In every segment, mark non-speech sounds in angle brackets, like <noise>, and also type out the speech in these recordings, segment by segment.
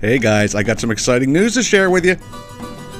Hey guys, I got some exciting news to share with you.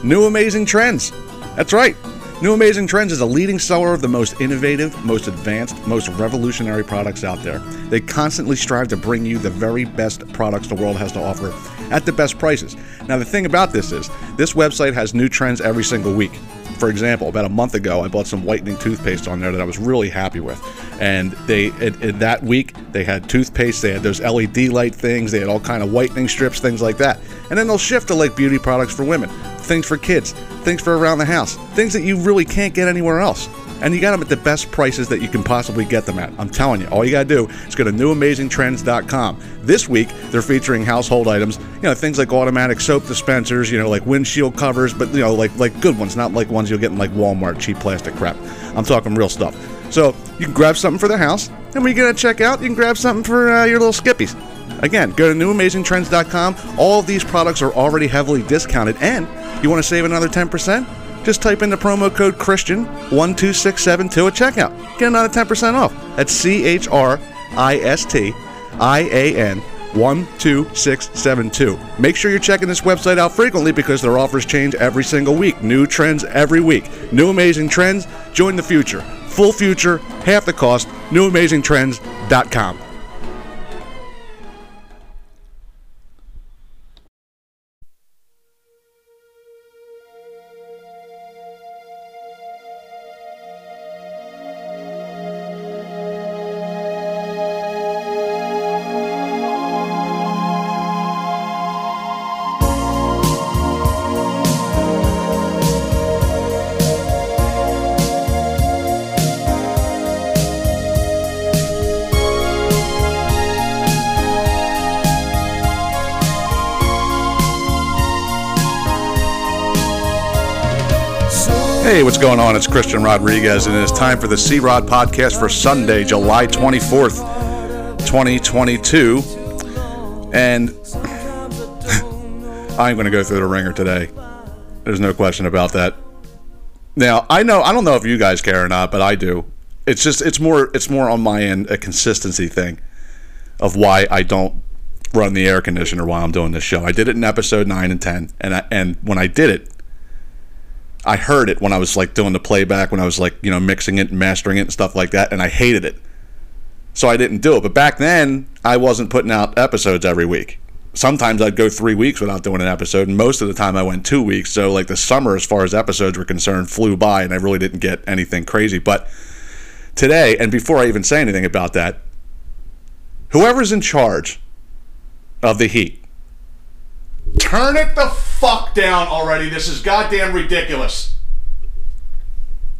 New Amazing Trends. That's right. New Amazing Trends is a leading seller of the most innovative, most advanced, most revolutionary products out there. They constantly strive to bring you the very best products the world has to offer at the best prices. Now, the thing about this is, this website has new trends every single week. For example, about a month ago, I bought some whitening toothpaste on there that I was really happy with. And they, in, that week, they had toothpaste, they had those LED light things, they had all kind of whitening strips, things like that. And then they'll shift to like beauty products for women, things for kids, things for around the house, things that you really can't get anywhere else. And you got them at the best prices that you can possibly get them at. I'm telling you, all you got to do is go to newamazingtrends.com. This week, they're featuring household items, you know, things like automatic soap dispensers, you know, like windshield covers, but, you know, like, like good ones, not like ones you'll get in like Walmart, cheap plastic crap. I'm talking real stuff. So you can grab something for the house, and when you get to checkout, you can grab something for uh, your little skippies. Again, go to newamazingtrends.com. All of these products are already heavily discounted, and you want to save another 10%? Just type in the promo code Christian12672 at checkout. Get another 10% off. That's C H R I S T I A N 12672. Make sure you're checking this website out frequently because their offers change every single week. New trends every week. New amazing trends. Join the future. Full future, half the cost. NewAmazingTrends.com. Hey, what's going on? It's Christian Rodriguez, and it is time for the C Rod podcast for Sunday, July 24th, 2022. And <laughs> I'm going to go through the ringer today. There's no question about that. Now, I know I don't know if you guys care or not, but I do. It's just it's more it's more on my end a consistency thing of why I don't run the air conditioner while I'm doing this show. I did it in episode 9 and 10, and I, and when I did it, I heard it when I was like doing the playback, when I was like, you know, mixing it and mastering it and stuff like that, and I hated it. So I didn't do it. But back then, I wasn't putting out episodes every week. Sometimes I'd go three weeks without doing an episode, and most of the time I went two weeks. So, like, the summer, as far as episodes were concerned, flew by, and I really didn't get anything crazy. But today, and before I even say anything about that, whoever's in charge of the heat, Turn it the fuck down already. This is goddamn ridiculous.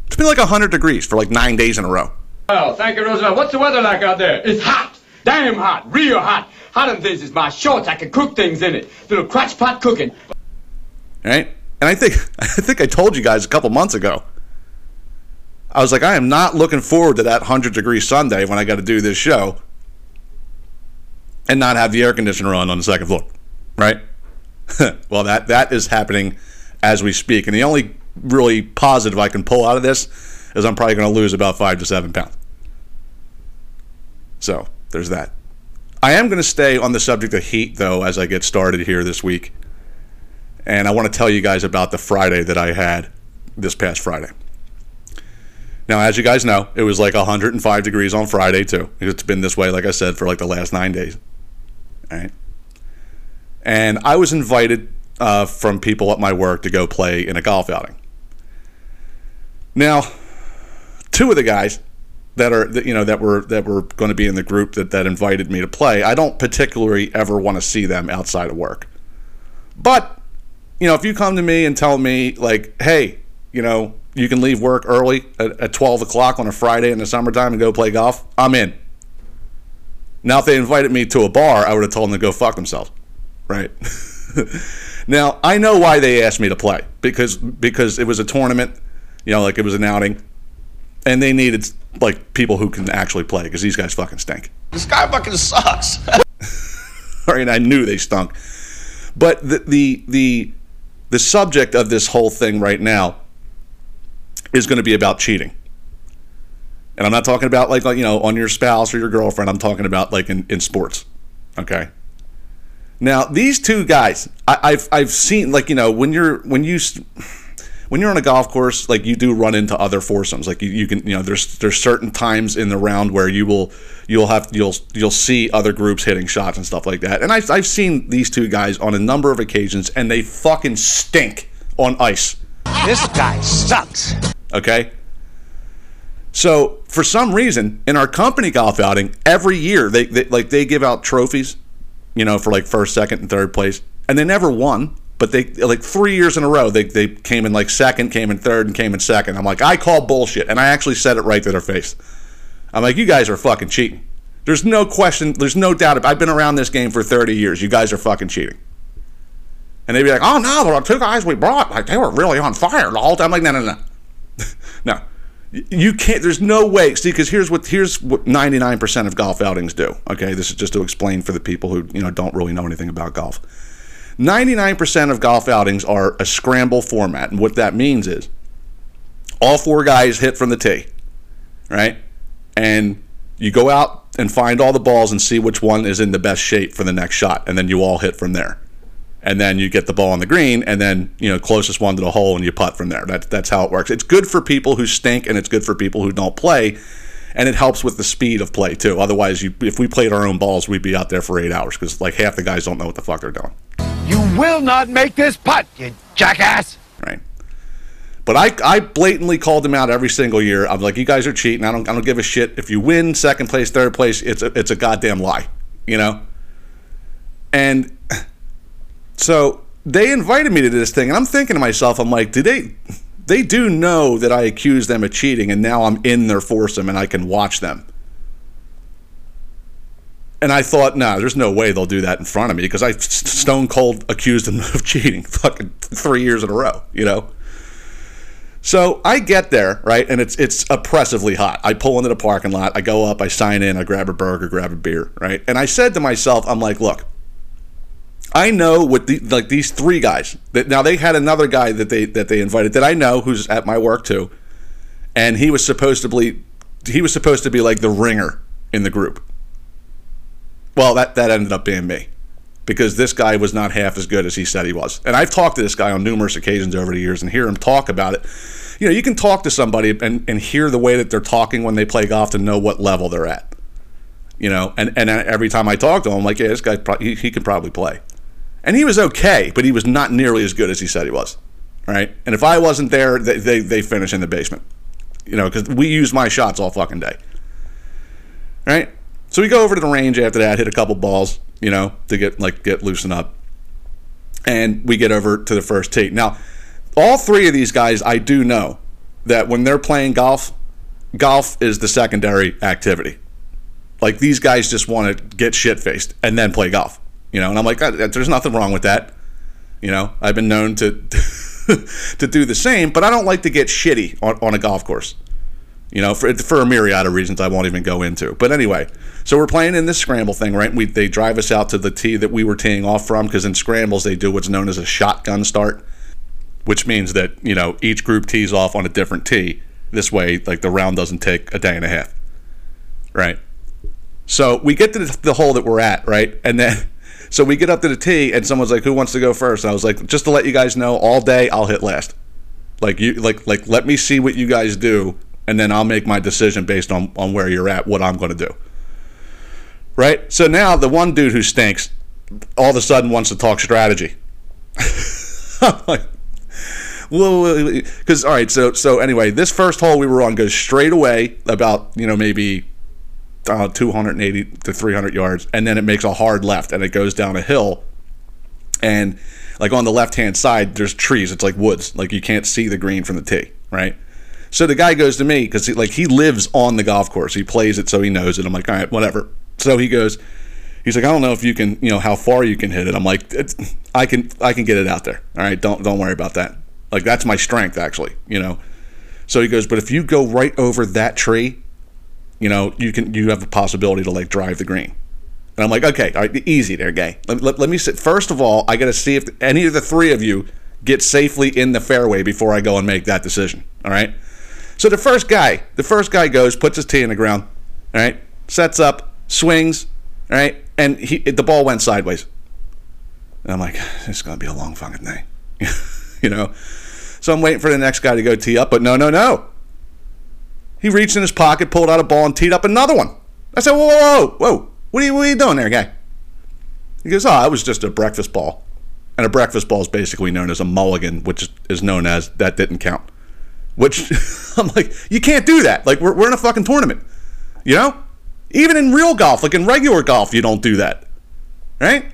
It's been like 100 degrees for like nine days in a row. Well, thank you, Roosevelt. What's the weather like out there? It's hot. Damn hot. Real hot. Hot in this is my shorts. I can cook things in it. Little crotch pot cooking. Right? And I think <laughs> I think I told you guys a couple months ago. I was like, I am not looking forward to that 100 degree Sunday when I got to do this show and not have the air conditioner on on the second floor. Right? <laughs> well, that that is happening as we speak, and the only really positive I can pull out of this is I'm probably going to lose about five to seven pounds. So there's that. I am going to stay on the subject of heat though as I get started here this week, and I want to tell you guys about the Friday that I had this past Friday. Now, as you guys know, it was like 105 degrees on Friday too. It's been this way, like I said, for like the last nine days. All right and I was invited uh, from people at my work to go play in a golf outing. Now, two of the guys that are you know that were that were going to be in the group that that invited me to play, I don't particularly ever want to see them outside of work. But you know, if you come to me and tell me like, hey, you know, you can leave work early at, at 12 o'clock on a Friday in the summertime and go play golf, I'm in. Now, if they invited me to a bar, I would have told them to go fuck themselves right? <laughs> now I know why they asked me to play because because it was a tournament, you know, like it was an outing, and they needed like people who can actually play because these guys fucking stink. This guy fucking sucks. All <laughs> <laughs> right, I knew they stunk, but the the the the subject of this whole thing right now is going to be about cheating. And I'm not talking about like, like you know on your spouse or your girlfriend. I'm talking about like in, in sports. Okay. Now these two guys, I, have I've seen like you know when you're when you when you're on a golf course, like you do run into other foursomes. Like you, you can you know there's there's certain times in the round where you will you'll have you'll you'll see other groups hitting shots and stuff like that. And I've I've seen these two guys on a number of occasions, and they fucking stink on ice. This guy sucks. Okay. So for some reason, in our company golf outing, every year they, they like they give out trophies you know, for like first, second, and third place, and they never won. But they like three years in a row, they, they came in like second, came in third, and came in second. I'm like, I call bullshit, and I actually said it right to their face. I'm like, you guys are fucking cheating. There's no question. There's no doubt. I've been around this game for 30 years. You guys are fucking cheating. And they'd be like, oh no, the two guys we brought, like they were really on fire the whole time. I'm like, no, no, no, <laughs> no you can't there's no way see because here's what here's what 99% of golf outings do okay? This is just to explain for the people who you know don't really know anything about golf. 99% of golf outings are a scramble format and what that means is all four guys hit from the tee right? And you go out and find all the balls and see which one is in the best shape for the next shot and then you all hit from there and then you get the ball on the green, and then you know closest one to the hole, and you putt from there. That's that's how it works. It's good for people who stink, and it's good for people who don't play, and it helps with the speed of play too. Otherwise, you, if we played our own balls, we'd be out there for eight hours because like half the guys don't know what the fuck they're doing. You will not make this putt, you jackass. Right. But I, I blatantly called them out every single year. I'm like, you guys are cheating. I don't I don't give a shit if you win second place, third place. It's a it's a goddamn lie, you know. And so they invited me to this thing, and I'm thinking to myself, I'm like, do they? They do know that I accuse them of cheating, and now I'm in their foursome and I can watch them. And I thought, nah, there's no way they'll do that in front of me because I stone cold accused them <laughs> of cheating fucking three years in a row, you know? So I get there, right, and it's it's oppressively hot. I pull into the parking lot, I go up, I sign in, I grab a burger, grab a beer, right? And I said to myself, I'm like, look, I know what the like these three guys that now they had another guy that they that they invited that I know who's at my work too, and he was supposed to be he was supposed to be like the ringer in the group. Well, that that ended up being me because this guy was not half as good as he said he was. And I've talked to this guy on numerous occasions over the years and hear him talk about it. You know, you can talk to somebody and, and hear the way that they're talking when they play golf to know what level they're at. You know, and, and every time I talk to him, I'm like, yeah, this guy, he, he can probably play. And he was okay, but he was not nearly as good as he said he was. Right? And if I wasn't there, they, they, they finish in the basement. You know, because we use my shots all fucking day. Right? So we go over to the range after that, hit a couple balls, you know, to get like get loosened up. And we get over to the first tee. Now, all three of these guys, I do know that when they're playing golf, golf is the secondary activity. Like these guys just want to get shit faced and then play golf. You know, and I'm like, there's nothing wrong with that. You know, I've been known to <laughs> to do the same, but I don't like to get shitty on, on a golf course. You know, for, for a myriad of reasons I won't even go into. But anyway, so we're playing in this scramble thing, right? We they drive us out to the tee that we were teeing off from because in scrambles they do what's known as a shotgun start, which means that you know each group tees off on a different tee. This way, like the round doesn't take a day and a half, right? So we get to the, the hole that we're at, right, and then so we get up to the tee, and someone's like, "Who wants to go first? And I was like, "Just to let you guys know, all day I'll hit last. Like you, like like let me see what you guys do, and then I'll make my decision based on on where you're at, what I'm going to do." Right. So now the one dude who stinks, all of a sudden wants to talk strategy. <laughs> I'm like, well, because all right. So so anyway, this first hole we were on goes straight away about you know maybe uh, 280 to 300 yards, and then it makes a hard left and it goes down a hill. And like on the left hand side, there's trees. It's like woods. Like you can't see the green from the tee, right? So the guy goes to me because like he lives on the golf course. He plays it, so he knows it. I'm like, all right, whatever. So he goes. He's like, I don't know if you can, you know, how far you can hit it. I'm like, I can, I can get it out there. All right, don't, don't worry about that. Like that's my strength, actually, you know. So he goes, but if you go right over that tree, you know, you can you have the possibility to like drive the green. And I'm like, okay, all right, easy there, gay. Let, let, let me sit. First of all, I got to see if any of the three of you get safely in the fairway before I go and make that decision. All right. So the first guy, the first guy goes, puts his tee in the ground. All right, sets up, swings. All right, and he the ball went sideways. And I'm like, it's to be a long fucking day. <laughs> you know? So I'm waiting for the next guy to go tee up, but no, no, no. He reached in his pocket, pulled out a ball, and teed up another one. I said, whoa, whoa, whoa, whoa. What are you, what are you doing there, guy? He goes, oh, it was just a breakfast ball. And a breakfast ball is basically known as a mulligan, which is known as that didn't count. Which <laughs> I'm like, you can't do that. Like, we're, we're in a fucking tournament. You know? Even in real golf, like in regular golf, you don't do that. Right?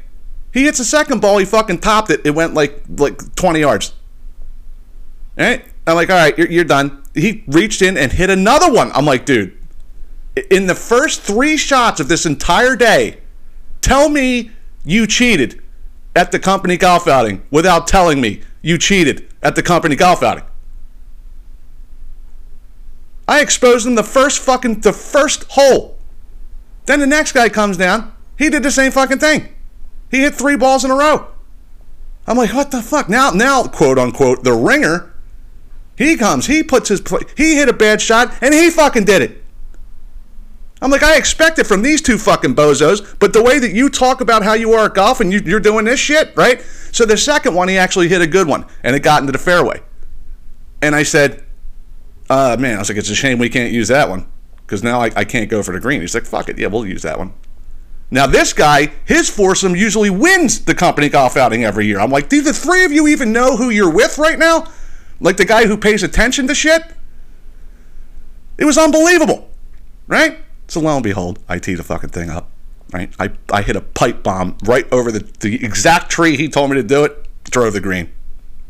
He hits a second ball, he fucking topped it. It went like like 20 yards. Right? I'm like, all right, you're, you're done. He reached in and hit another one. I'm like, dude, in the first three shots of this entire day, tell me you cheated at the company golf outing without telling me you cheated at the company golf outing. I exposed him the first fucking the first hole. Then the next guy comes down. He did the same fucking thing. He hit three balls in a row. I'm like, what the fuck? Now, now, quote unquote, the ringer. He comes. He puts his play. He hit a bad shot, and he fucking did it. I'm like, I expect it from these two fucking bozos, but the way that you talk about how you are at golf and you, you're doing this shit, right? So the second one, he actually hit a good one, and it got into the fairway. And I said, uh, man, I was like, it's a shame we can't use that one because now I, I can't go for the green. He's like, fuck it, yeah, we'll use that one. Now this guy, his foursome usually wins the company golf outing every year. I'm like, do the three of you even know who you're with right now? Like the guy who pays attention to shit? It was unbelievable, right? So lo and behold, I tee the fucking thing up. Right? I, I hit a pipe bomb right over the, the exact tree he told me to do it, drove the green.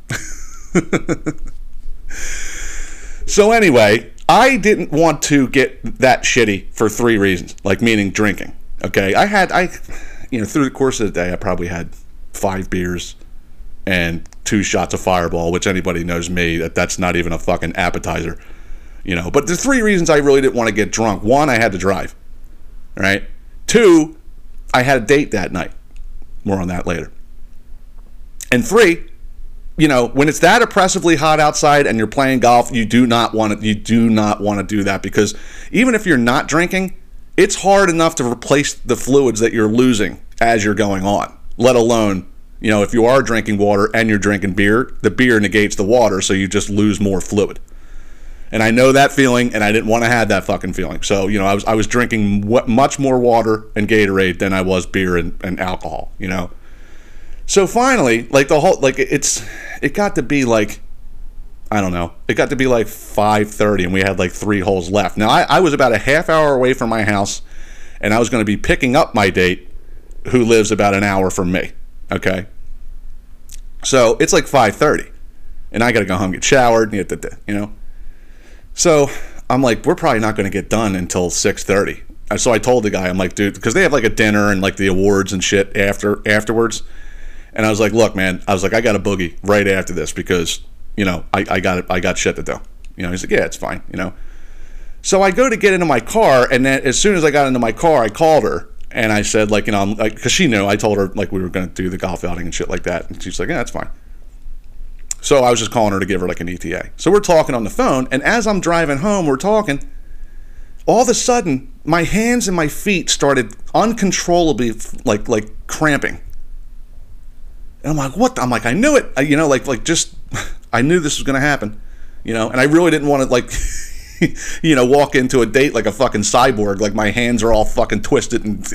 <laughs> so anyway, I didn't want to get that shitty for three reasons, like meaning drinking. Okay, I had I, you know, through the course of the day, I probably had five beers and two shots of Fireball, which anybody knows me that that's not even a fucking appetizer you know. But the three reasons I really didn't want to get drunk: one, I had to drive, right? Two, I had a date that night. More on that later. And three, you know, when it's that oppressively hot outside and you're playing golf, you do not want to. You do not want to do that because even if you're not drinking, it's hard enough to replace the fluids that you're losing as you're going on. Let alone, you know, if you are drinking water and you're drinking beer, the beer negates the water, so you just lose more fluid and I know that feeling, and I didn't want to have that fucking feeling. So you know, I was I was drinking much more water and Gatorade than I was beer and, and alcohol. You know, so finally, like the whole like it's it got to be like I don't know, it got to be like five thirty, and we had like three holes left. Now I, I was about a half hour away from my house, and I was going to be picking up my date, who lives about an hour from me. Okay, so it's like five thirty, and I got to go home, get showered, you know. So I'm like, we're probably not going to get done until 6:30. So I told the guy, I'm like, dude, because they have like a dinner and like the awards and shit after afterwards. And I was like, look, man, I was like, I got a boogie right after this because you know I, I got I got shit to do. You know, he's like, yeah, it's fine. You know. So I go to get into my car, and then as soon as I got into my car, I called her and I said, like, you know, because like, because she knew. I told her like we were going to do the golf outing and shit like that, and she's like, yeah, that's fine. So I was just calling her to give her like an ETA. So we're talking on the phone, and as I'm driving home, we're talking. All of a sudden, my hands and my feet started uncontrollably like like cramping. And I'm like, what? I'm like, I knew it. I, you know, like like just <laughs> I knew this was gonna happen. You know, and I really didn't want to like <laughs> <laughs> you know, walk into a date like a fucking cyborg, like my hands are all fucking twisted and <laughs>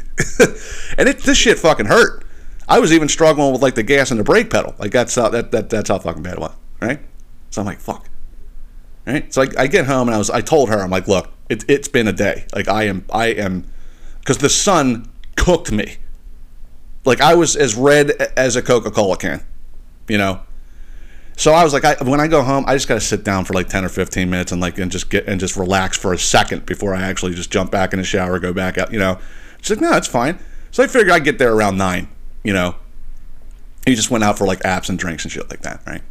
and it this shit fucking hurt. I was even struggling with like the gas and the brake pedal. Like that's how that, that that's how fucking bad it was, right? So I'm like, fuck. Right? So I, I get home and I was I told her, I'm like, look, it, it's been a day. Like I am I am because the sun cooked me. Like I was as red as a Coca-Cola can, you know. So I was like, I, when I go home, I just got to sit down for like ten or fifteen minutes and like and just get and just relax for a second before I actually just jump back in the shower, go back out. You know, she's like, no, that's fine. So I figured I'd get there around nine you know, he just went out for like apps and drinks and shit like that, right?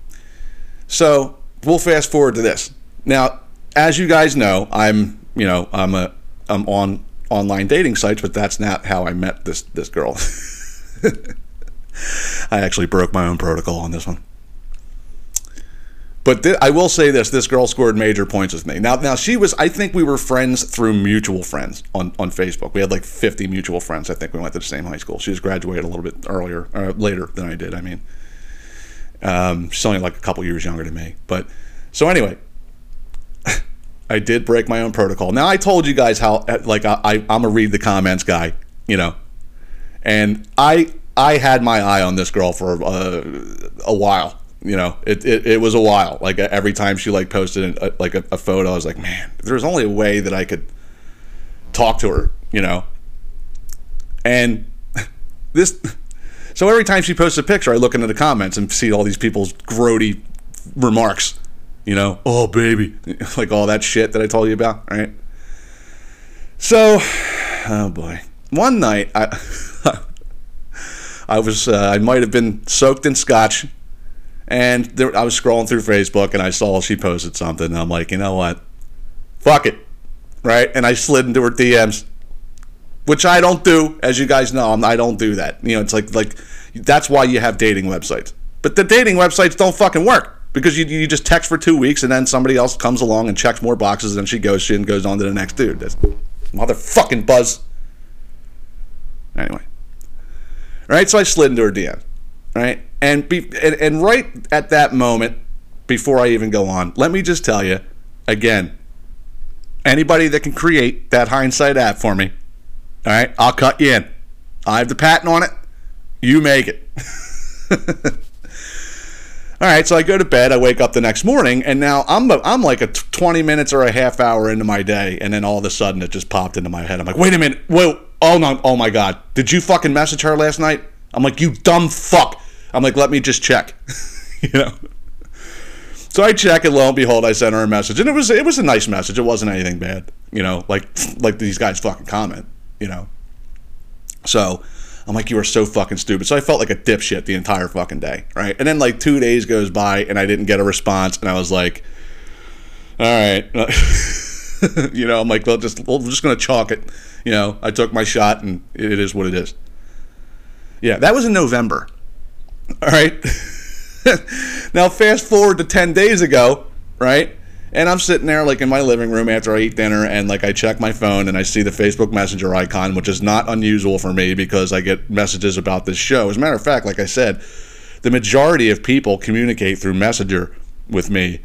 So we'll fast forward to this. Now, as you guys know, I'm, you know, I'm a, I'm on online dating sites, but that's not how I met this this girl. <laughs> I actually broke my own protocol on this one. But thi- I will say this: this girl scored major points with me. Now, now she was. I think we were friends through mutual friends on on Facebook. We had like 50 mutual friends. I think we went to the same high school. She was graduated a little bit earlier, uh, later than I did. I mean, um, she's only like a couple years younger than me. But so anyway, <laughs> I did break my own protocol. Now I told you guys how like I, I I'm a read the comments guy, you know, and I I had my eye on this girl for uh, a while. You know, it, it, it was a while. Like every time she like posted a, like a, a photo, I was like, man, there's only a way that I could talk to her, you know. And <laughs> this, <laughs> so every time she posts a picture, I look into the comments and see all these people's grody remarks. You know, oh baby, <laughs> like all that shit that I told you about, right? So, <sighs> oh boy, one night I. I was uh, I might have been soaked in scotch, and there, I was scrolling through Facebook and I saw she posted something. And I'm like, you know what, fuck it, right? And I slid into her DMs, which I don't do, as you guys know. I'm, I don't do that. You know, it's like like that's why you have dating websites. But the dating websites don't fucking work because you, you just text for two weeks and then somebody else comes along and checks more boxes and she goes she and goes on to the next dude. That's motherfucking buzz. Anyway. Right, so I slid into her DM, right, and be and, and right at that moment, before I even go on, let me just tell you, again, anybody that can create that hindsight app for me, all right, I'll cut you in. I have the patent on it. You make it. <laughs> all right, so I go to bed. I wake up the next morning, and now I'm a, I'm like a 20 minutes or a half hour into my day, and then all of a sudden it just popped into my head. I'm like, wait a minute, whoa, oh no, oh my god, did you fucking message her last night? I'm like, you dumb fuck. I'm like, let me just check, <laughs> you know. So I check, and lo and behold, I sent her a message, and it was it was a nice message. It wasn't anything bad, you know, like <laughs> like these guys fucking comment, you know. So I'm like, you are so fucking stupid. So I felt like a dipshit the entire fucking day, right? And then like two days goes by and I didn't get a response, and I was like, all right, <laughs> you know, I'm like, well, just we're just gonna chalk it. You know, I took my shot, and it is what it is. Yeah, that was in November. All right. <laughs> now fast forward to ten days ago, right? And I'm sitting there like in my living room after I eat dinner and like I check my phone and I see the Facebook Messenger icon, which is not unusual for me because I get messages about this show. As a matter of fact, like I said, the majority of people communicate through Messenger with me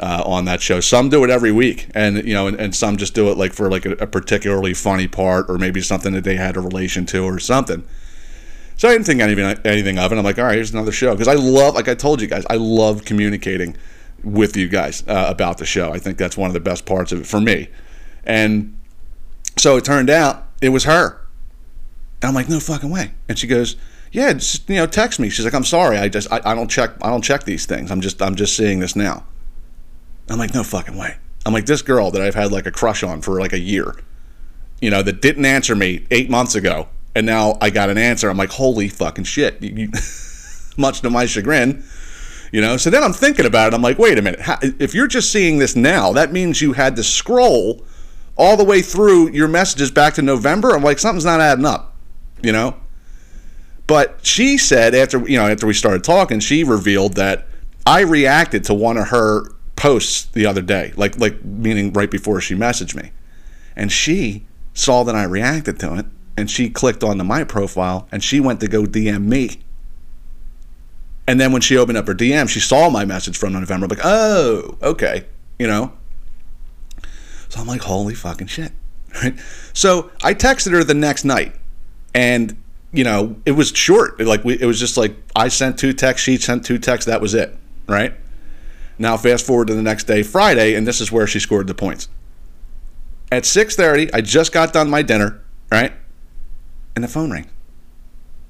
uh, on that show. Some do it every week, and you know, and, and some just do it like for like a, a particularly funny part or maybe something that they had a relation to or something. So I didn't think anything anything of it. I'm like, all right, here's another show because I love, like I told you guys, I love communicating with you guys uh, about the show. I think that's one of the best parts of it for me. And so it turned out it was her. And I'm like, no fucking way. And she goes, yeah, just you know, text me. She's like, I'm sorry, I just I, I don't check I don't check these things. I'm just I'm just seeing this now. I'm like, no fucking way. I'm like, this girl that I've had like a crush on for like a year, you know, that didn't answer me eight months ago, and now I got an answer. I'm like, holy fucking shit. You, <laughs> much to my chagrin, you know. So then I'm thinking about it. I'm like, wait a minute. How, if you're just seeing this now, that means you had to scroll all the way through your messages back to November. I'm like, something's not adding up, you know. But she said after you know after we started talking, she revealed that I reacted to one of her posts the other day, like like meaning right before she messaged me, and she saw that I reacted to it, and she clicked onto my profile, and she went to go DM me. And then when she opened up her DM, she saw my message from November. I'm like, oh, okay, you know. So I'm like, holy fucking shit, <laughs> right? So I texted her the next night, and you know, it was short. Like we, it was just like I sent two texts, she sent two texts. That was it, right? Now fast forward to the next day, Friday, and this is where she scored the points. At 6:30, I just got done my dinner, right? And the phone rang.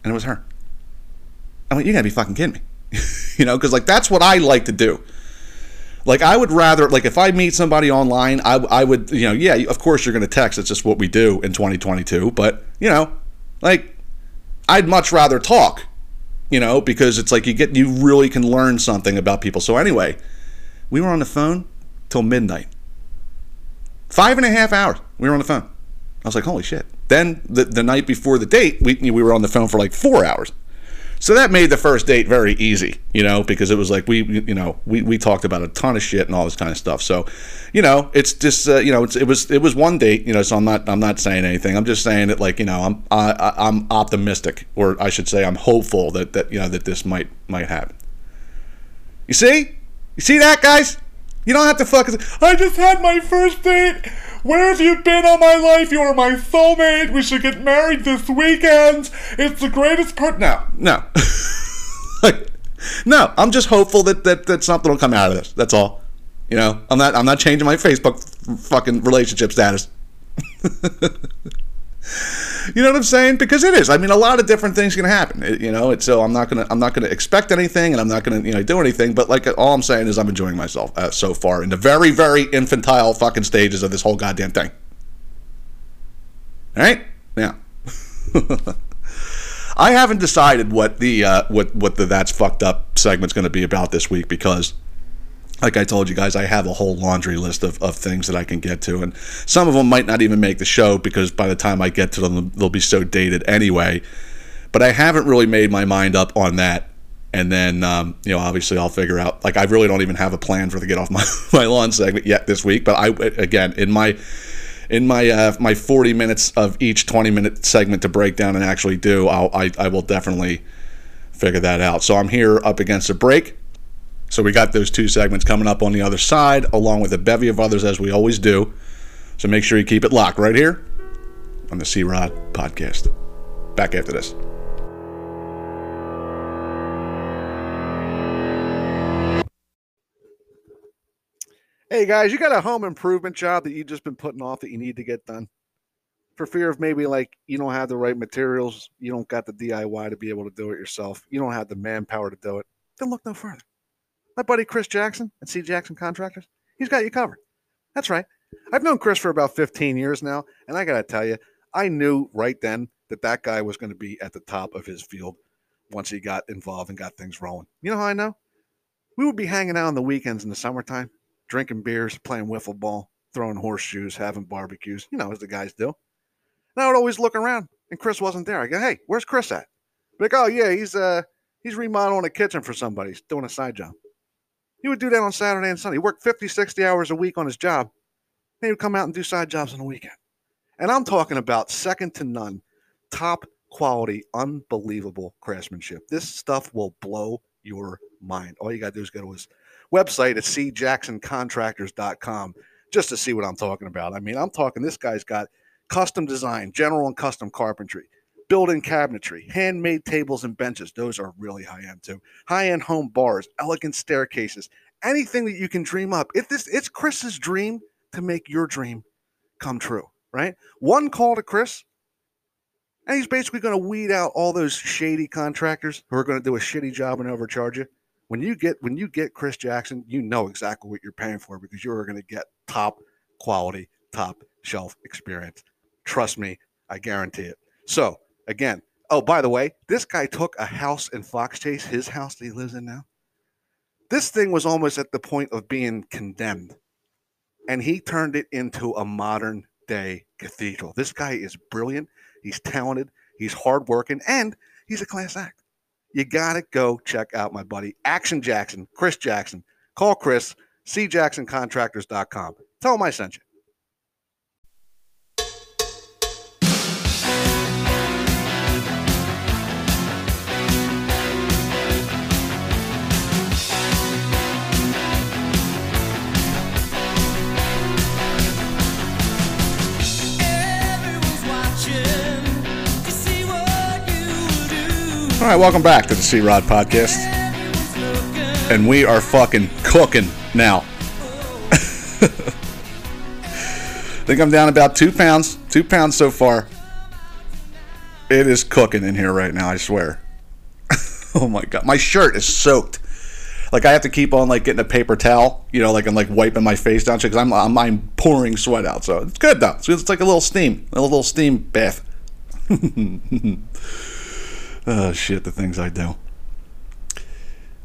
And it was her. I'm like, you gotta be fucking kidding me. <laughs> you know, because like that's what I like to do. Like I would rather like if I meet somebody online, I, I would you know yeah of course you're gonna text. It's just what we do in 2022. But you know, like I'd much rather talk. You know, because it's like you get you really can learn something about people. So anyway, we were on the phone till midnight. Five and a half hours. We were on the phone. I was like, holy shit. Then the, the night before the date, we, we were on the phone for like four hours. So that made the first date very easy, you know, because it was like we, you know, we, we talked about a ton of shit and all this kind of stuff. So, you know, it's just, uh, you know, it was it was one date, you know. So I'm not I'm not saying anything. I'm just saying that, like, you know, I'm I, I'm optimistic, or I should say, I'm hopeful that that you know that this might might happen. You see, you see that, guys? You don't have to fucking. I just had my first date. Where have you been all my life? You are my soulmate. We should get married this weekend. It's the greatest part. No, no, <laughs> no. I'm just hopeful that, that that something will come out of this. That's all. You know, I'm not I'm not changing my Facebook fucking relationship status. <laughs> You know what I'm saying? Because it is. I mean, a lot of different things can happen. It- you know, it's, so I'm not gonna I'm not gonna expect anything, and I'm not gonna you know do anything. But like all I'm saying is I'm enjoying myself uh, so far in the very very infantile fucking stages of this whole goddamn thing. All right, Yeah. <laughs> I haven't decided what the uh, what what the that's fucked up segment's going to be about this week because like I told you guys, I have a whole laundry list of, of things that I can get to, and some of them might not even make the show because by the time I get to them, they'll be so dated anyway. But I haven't really made my mind up on that. And then, um, you know, obviously I'll figure out, like, I really don't even have a plan for the Get Off My, <laughs> my Lawn segment yet this week. But I, again, in my, in my, uh, my 40 minutes of each 20 minute segment to break down and actually do, I'll, I, I will definitely figure that out. So I'm here up against a break. So we got those two segments coming up on the other side, along with a bevy of others as we always do. So make sure you keep it locked right here on the C Rod podcast. Back after this. Hey guys, you got a home improvement job that you've just been putting off that you need to get done for fear of maybe like you don't have the right materials, you don't got the DIY to be able to do it yourself, you don't have the manpower to do it. Then look no further. My buddy Chris Jackson at C Jackson Contractors, he's got you covered. That's right. I've known Chris for about 15 years now, and I got to tell you, I knew right then that that guy was going to be at the top of his field once he got involved and got things rolling. You know how I know? We would be hanging out on the weekends in the summertime, drinking beers, playing wiffle ball, throwing horseshoes, having barbecues, you know, as the guys do. And I would always look around, and Chris wasn't there. I go, "Hey, where's Chris at?" Like, "Oh yeah, he's uh he's remodeling a kitchen for somebody. He's doing a side job." He would do that on Saturday and Sunday. He worked 50, 60 hours a week on his job. Then he would come out and do side jobs on the weekend. And I'm talking about second to none, top quality, unbelievable craftsmanship. This stuff will blow your mind. All you got to do is go to his website at cjacksoncontractors.com just to see what I'm talking about. I mean, I'm talking this guy's got custom design, general and custom carpentry, built-in cabinetry, handmade tables and benches. Those are really high-end too. High-end home bars, elegant staircases, anything that you can dream up. If this it's Chris's dream to make your dream come true, right? One call to Chris, and he's basically going to weed out all those shady contractors who are going to do a shitty job and overcharge you. When you get when you get Chris Jackson, you know exactly what you're paying for because you are going to get top quality, top shelf experience. Trust me, I guarantee it. So again, oh by the way, this guy took a house in Fox Chase, his house that he lives in now. This thing was almost at the point of being condemned and he turned it into a modern day cathedral. This guy is brilliant. He's talented. He's hardworking, and he's a class act. You gotta go check out my buddy Action Jackson, Chris Jackson. Call Chris, cjacksoncontractors.com. Tell him I sent you. All right, welcome back to the C Rod Podcast. And we are fucking cooking now. I <laughs> think I'm down about two pounds. Two pounds so far. It is cooking in here right now, I swear. <laughs> oh my god. My shirt is soaked. Like I have to keep on like getting a paper towel, you know, like I'm like wiping my face down because I'm, I'm I'm pouring sweat out. So it's good though. So it's like a little steam, a little steam bath. <laughs> Oh shit, the things I do.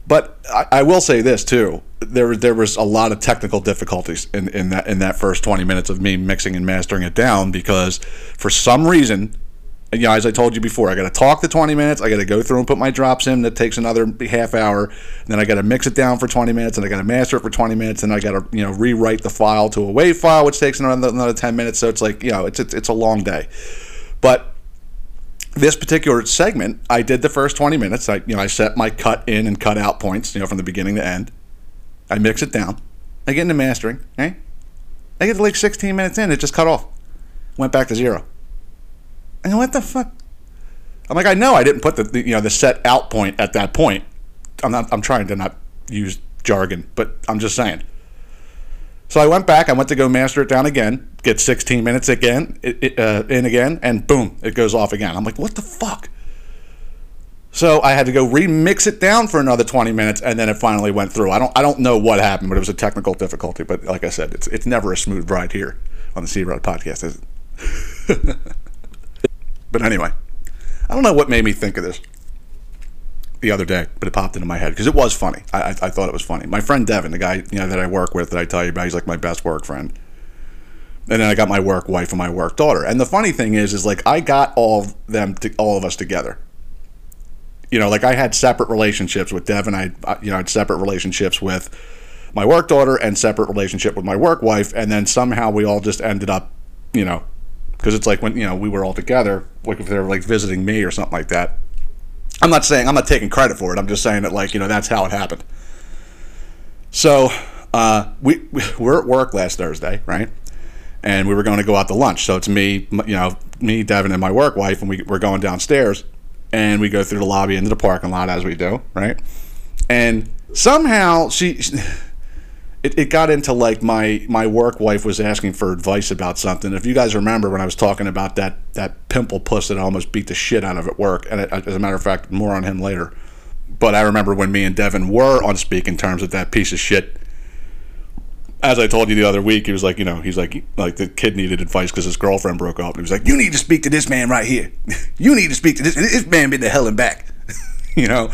But I, I will say this too: there there was a lot of technical difficulties in, in that in that first twenty minutes of me mixing and mastering it down because for some reason, you know, as I told you before, I got to talk the 20 minutes. I got to go through and put my drops in. That takes another half hour. Then I got to mix it down for 20 minutes, and I got to master it for 20 minutes, and I got to you know rewrite the file to a WAV file, which takes another, another 10 minutes. So it's like you know, it's it's, it's a long day. But this particular segment, I did the first 20 minutes. I you know I set my cut in and cut out points, you know, from the beginning to end. I mix it down. I get into mastering. Okay, I get to like 16 minutes in, it just cut off. Went back to zero. And what the fuck? I'm like, I know I didn't put the, the, you know the set out point at that point. I'm not. I'm trying to not use jargon, but I'm just saying. So I went back. I went to go master it down again. Get 16 minutes again uh, in again, and boom, it goes off again. I'm like, what the fuck? So I had to go remix it down for another 20 minutes, and then it finally went through. I don't. I don't know what happened, but it was a technical difficulty. But like I said, it's it's never a smooth ride here on the C Rod podcast, is it? <laughs> But anyway, I don't know what made me think of this the other day, but it popped into my head because it was funny. I, I, I, thought it was funny. My friend Devin, the guy you know that I work with, that I tell you about, he's like my best work friend. And then I got my work wife and my work daughter. And the funny thing is, is like I got all of them, to, all of us together. You know, like I had separate relationships with Devin. I, you know, I had separate relationships with my work daughter and separate relationship with my work wife. And then somehow we all just ended up, you know, because it's like when you know we were all together, like if they were like visiting me or something like that. I'm not saying I'm not taking credit for it. I'm just saying that like you know that's how it happened. So uh, we we were at work last Thursday, right? And we were going to go out to lunch. So it's me, you know, me, Devin, and my work wife, and we we're going downstairs, and we go through the lobby into the parking lot as we do, right? And somehow she it, it got into like my my work wife was asking for advice about something. If you guys remember when I was talking about that that pimple puss that I almost beat the shit out of at work, and it, uh, as a matter of fact, more on him later. But I remember when me and Devin were on speaking terms with that piece of shit. As I told you the other week, he was like, you know, he's like, like the kid needed advice because his girlfriend broke up. He was like, you need to speak to this man right here. <laughs> you need to speak to this. This man been to hell and back. <laughs> you know,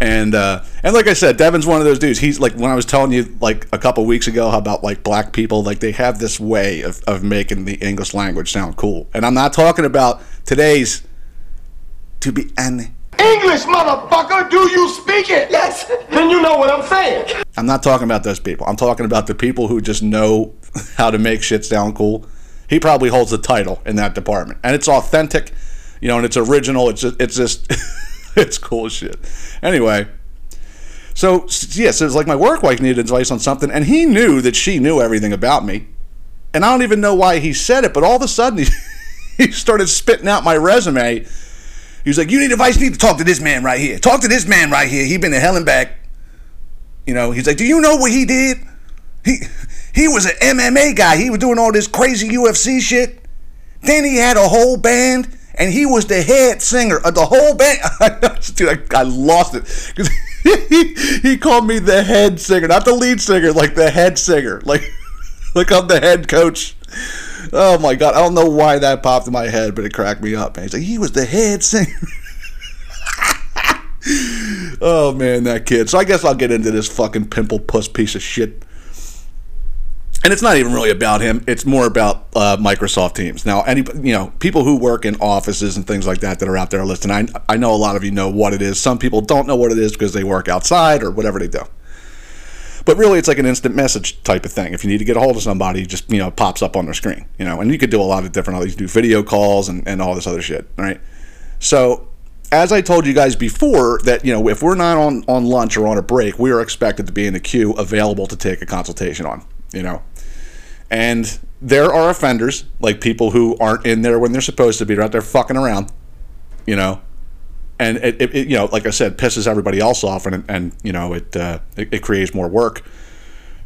and uh, and like I said, Devin's one of those dudes. He's like when I was telling you like a couple weeks ago how about like black people, like they have this way of, of making the English language sound cool. And I'm not talking about today's to be an English, motherfucker. Do you speak it? Yes. Then you know what I'm saying. I'm not talking about those people. I'm talking about the people who just know <laughs> how to make shit sound cool. He probably holds the title in that department, and it's authentic, you know, and it's original. It's just, it's just. <laughs> <laughs> it's cool shit. Anyway, so yeah, so it's like my work wife needed advice on something, and he knew that she knew everything about me, and I don't even know why he said it, but all of a sudden <laughs> he, he started spitting out my resume. He was like, "You need advice? You need to talk to this man right here. Talk to this man right here. He been to hell and back." You know, he's like, "Do you know what he did? He he was an MMA guy. He was doing all this crazy UFC shit. Then he had a whole band." And he was the head singer of the whole band. <laughs> Dude, I, I lost it because <laughs> he, he called me the head singer, not the lead singer, like the head singer, like <laughs> like I'm the head coach. Oh my god, I don't know why that popped in my head, but it cracked me up. Man, he's like, he was the head singer. oh man, that kid. So I guess I'll get into this fucking pimple puss piece of shit and it's not even really about him. It's more about uh, Microsoft Teams. Now, any you know people who work in offices and things like that that are out there listening, I I know a lot of you know what it is. Some people don't know what it is because they work outside or whatever they do. But really, it's like an instant message type of thing. If you need to get a hold of somebody, just you know pops up on their screen. You know, and you could do a lot of different. You do video calls and, and all this other shit, right? So as I told you guys before, that you know, if we're not on, on lunch or on a break, we are expected to be in the queue available to take a consultation on. You know, and there are offenders, like people who aren't in there when they're supposed to be, they're out there fucking around, you know. And it, it, it you know, like I said, pisses everybody else off, and and you know, it, uh, it it creates more work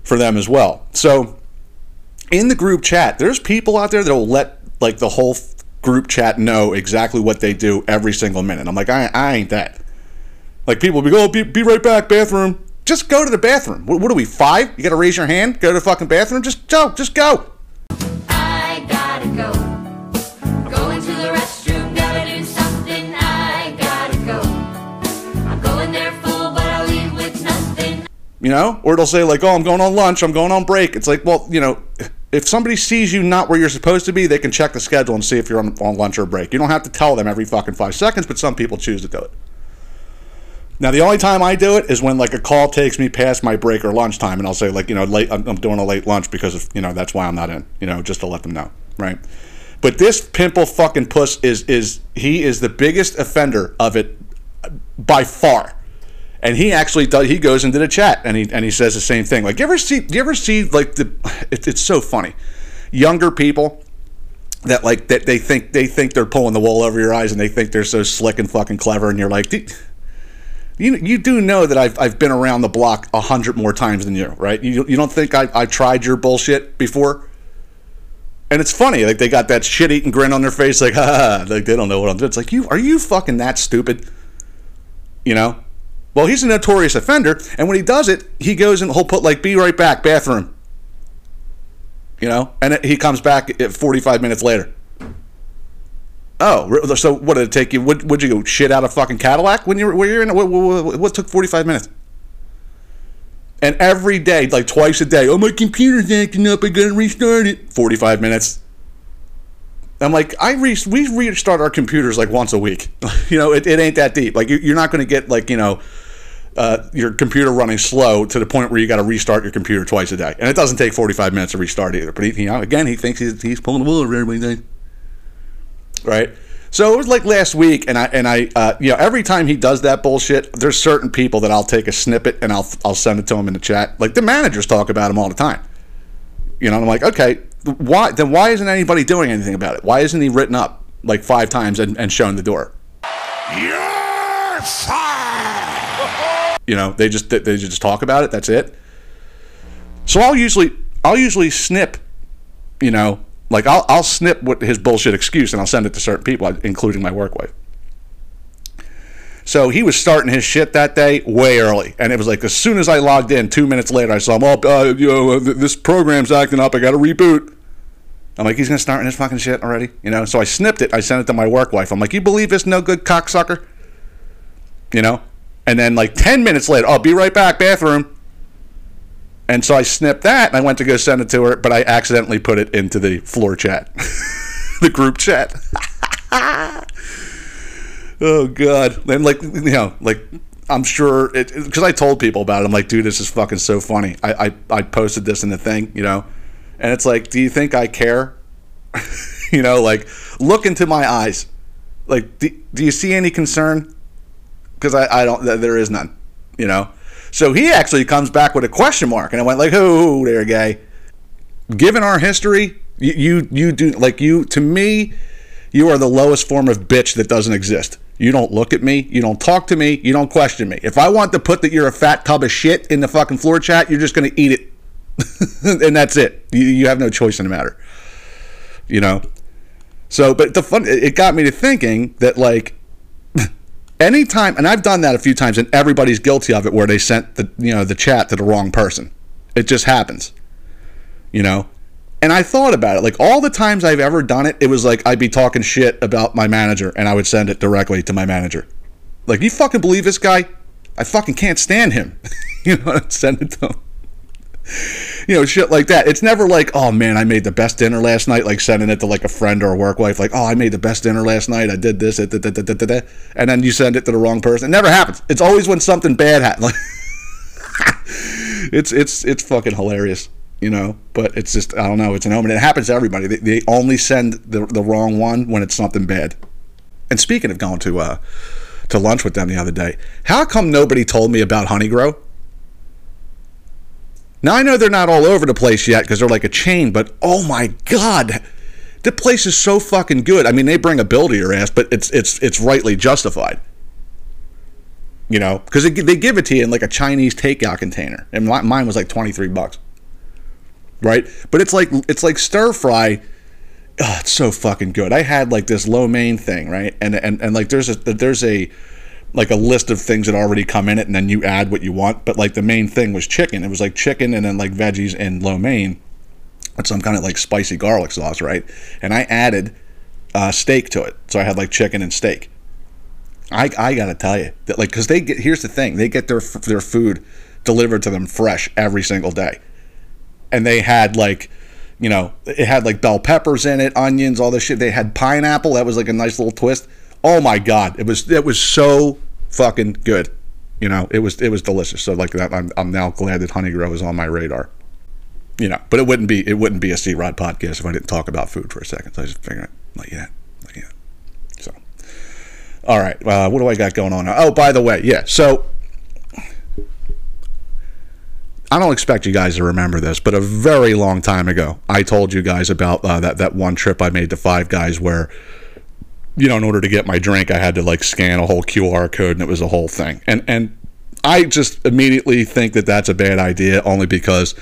for them as well. So, in the group chat, there's people out there that will let like the whole group chat know exactly what they do every single minute. I'm like, I, I ain't that. Like people will be, oh, be, be right back, bathroom. Just go to the bathroom. What, what are we, five? You got to raise your hand, go to the fucking bathroom? Just go, just go. I gotta go. Going to the restroom, gotta do something. I gotta go. I'm going there full, but I'll leave with nothing. You know? Or it'll say, like, oh, I'm going on lunch, I'm going on break. It's like, well, you know, If somebody sees you not where you're supposed to be, they can check the schedule and see if you're on, on lunch or break. You don't have to tell them every fucking five seconds, but some people choose to do it. Now, the only time I do it is when like a call takes me past my break or lunchtime, and I'll say like, you know, late. I'm, I'm doing a late lunch because of you know that's why I'm not in. You know, just to let them know, right? But this pimple fucking puss is is he is the biggest offender of it by far. And he actually does. He goes into the chat and he and he says the same thing. Like, you ever see? You ever see like the? It, it's so funny. Younger people that like that they think they think they're pulling the wool over your eyes and they think they're so slick and fucking clever and you're like, "Dude, you you do know that I've I've been around the block a hundred more times than you, right? You you don't think I I tried your bullshit before? And it's funny, like they got that shit eating grin on their face, like ha, <laughs> like they don't know what I'm doing. It's like you are you fucking that stupid? You know? Well, he's a notorious offender, and when he does it, he goes and he'll put like "be right back" bathroom. You know, and it- he comes back 45 minutes later. Oh, so what did it take you? Would, would you go shit out of fucking Cadillac when you were, when you're in? What, what, what took 45 minutes? And every day, like twice a day, oh my computer's acting up. I gotta restart it. 45 minutes. I'm like, I re- we restart our computers like once a week. <laughs> you know, it, it ain't that deep. Like you, you're not going to get like you know, uh, your computer running slow to the point where you got to restart your computer twice a day, and it doesn't take 45 minutes to restart either. But he, you know, again, he thinks he's, he's pulling the wool over everybody's eyes. Right. So it was like last week, and I and I, uh, you know, every time he does that bullshit, there's certain people that I'll take a snippet and I'll I'll send it to him in the chat. Like the managers talk about him all the time. You know, and I'm like, okay, why then? Why isn't anybody doing anything about it? Why isn't he written up like five times and, and shown the door? You're fired! You know, they just they just talk about it. That's it. So I'll usually I'll usually snip, you know, like I'll I'll snip what his bullshit excuse and I'll send it to certain people, including my work wife. So he was starting his shit that day way early, and it was like as soon as I logged in, two minutes later, I saw him. Oh, uh, you know, uh, this program's acting up. I got to reboot. I'm like, he's gonna start in his fucking shit already, you know. So I snipped it. I sent it to my work wife. I'm like, you believe this no good cocksucker? You know. And then like ten minutes later, I'll be right back. Bathroom. And so I snipped that, and I went to go send it to her, but I accidentally put it into the floor chat, <laughs> the group chat. <laughs> oh god! And like you know, like I'm sure it because I told people about it. I'm like, dude, this is fucking so funny. I, I I posted this in the thing, you know, and it's like, do you think I care? <laughs> you know, like look into my eyes. Like, do, do you see any concern? Because I I don't. There is none. You know. So he actually comes back with a question mark, and I went like, "Oh, there, guy." Given our history, you, you you do like you to me, you are the lowest form of bitch that doesn't exist. You don't look at me, you don't talk to me, you don't question me. If I want to put that you're a fat tub of shit in the fucking floor chat, you're just gonna eat it, <laughs> and that's it. You, you have no choice in the matter. You know. So, but the fun it got me to thinking that like anytime and I've done that a few times and everybody's guilty of it where they sent the you know the chat to the wrong person. It just happens. You know? And I thought about it. Like all the times I've ever done it, it was like I'd be talking shit about my manager and I would send it directly to my manager. Like, you fucking believe this guy? I fucking can't stand him. <laughs> you know, send it to him. You know, shit like that. It's never like, oh man, I made the best dinner last night, like sending it to like a friend or a work wife, like, oh, I made the best dinner last night. I did this, it, da, da, da, da, da, da," and then you send it to the wrong person. It never happens. It's always when something bad happens. <laughs> it's it's it's fucking hilarious, you know. But it's just I don't know. It's an omen. It happens to everybody. They, they only send the the wrong one when it's something bad. And speaking of going to uh to lunch with them the other day, how come nobody told me about Honeygrow? Now I know they're not all over the place yet because they're like a chain, but oh my god, the place is so fucking good. I mean, they bring a bill to your ass, but it's it's it's rightly justified. You know, because they, give it to you in like a Chinese takeout container, and mi- mine was like twenty three bucks, right? But it's like it's like stir fry. Oh, it's so fucking good. I had like this lo mein thing, right? And and and like there's a there's a like a list of things that already come in it, and then you add what you want. But like the main thing was chicken. It was like chicken and then like veggies and lo mein with some kind of like spicy garlic sauce, right? And I added uh, steak to it, so I had like chicken and steak. I, I gotta tell you that like because they get here's the thing they get their their food delivered to them fresh every single day, and they had like You know, it had like bell peppers in it, onions, all this shit. They had pineapple. That was like a nice little twist. Oh my god, it was it was so fucking good. You know, it was it was delicious. So like that, I'm I'm now glad that Honeygrow is on my radar. You know, but it wouldn't be it wouldn't be a C Rod podcast if I didn't talk about food for a second. So I just figured, like yeah, like yeah. So, all right, uh, what do I got going on? Oh, by the way, yeah. So I don't expect you guys to remember this, but a very long time ago, I told you guys about uh, that that one trip I made to Five Guys where, you know, in order to get my drink, I had to like scan a whole QR code, and it was a whole thing. And and I just immediately think that that's a bad idea, only because,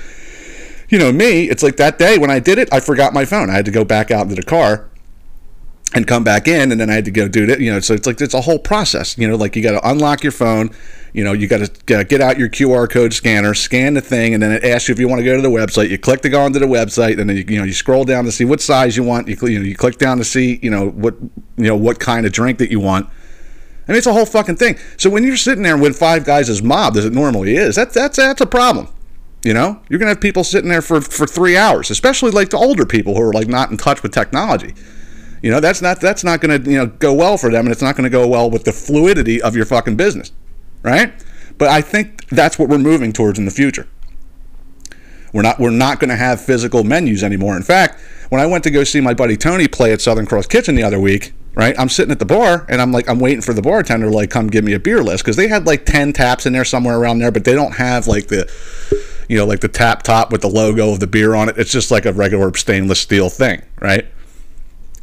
you know, me, it's like that day when I did it, I forgot my phone. I had to go back out into the car and come back in and then I had to go do it. You know, so it's like it's a whole process. You know, like you got to unlock your phone. You know, you got to get out your QR code scanner, scan the thing, and then it asks you if you want to go to the website. You click to go onto the website, and then you, you know you scroll down to see what size you want. You you know you click down to see you know what you know what kind of drink that you want. I mean, it's a whole fucking thing. So when you're sitting there with five guys as mobbed as it normally is, that's that's that's a problem. You know, you're gonna have people sitting there for for three hours, especially like the older people who are like not in touch with technology. You know, that's not that's not going to you know go well for them, and it's not going to go well with the fluidity of your fucking business, right? But I think that's what we're moving towards in the future. We're not we're not going to have physical menus anymore. In fact, when I went to go see my buddy Tony play at Southern Cross Kitchen the other week, right? I'm sitting at the bar and I'm like I'm waiting for the bartender to like come give me a beer list because they had like 10 taps in there somewhere around there, but they don't have like the you know like the tap top with the logo of the beer on it. It's just like a regular stainless steel thing, right?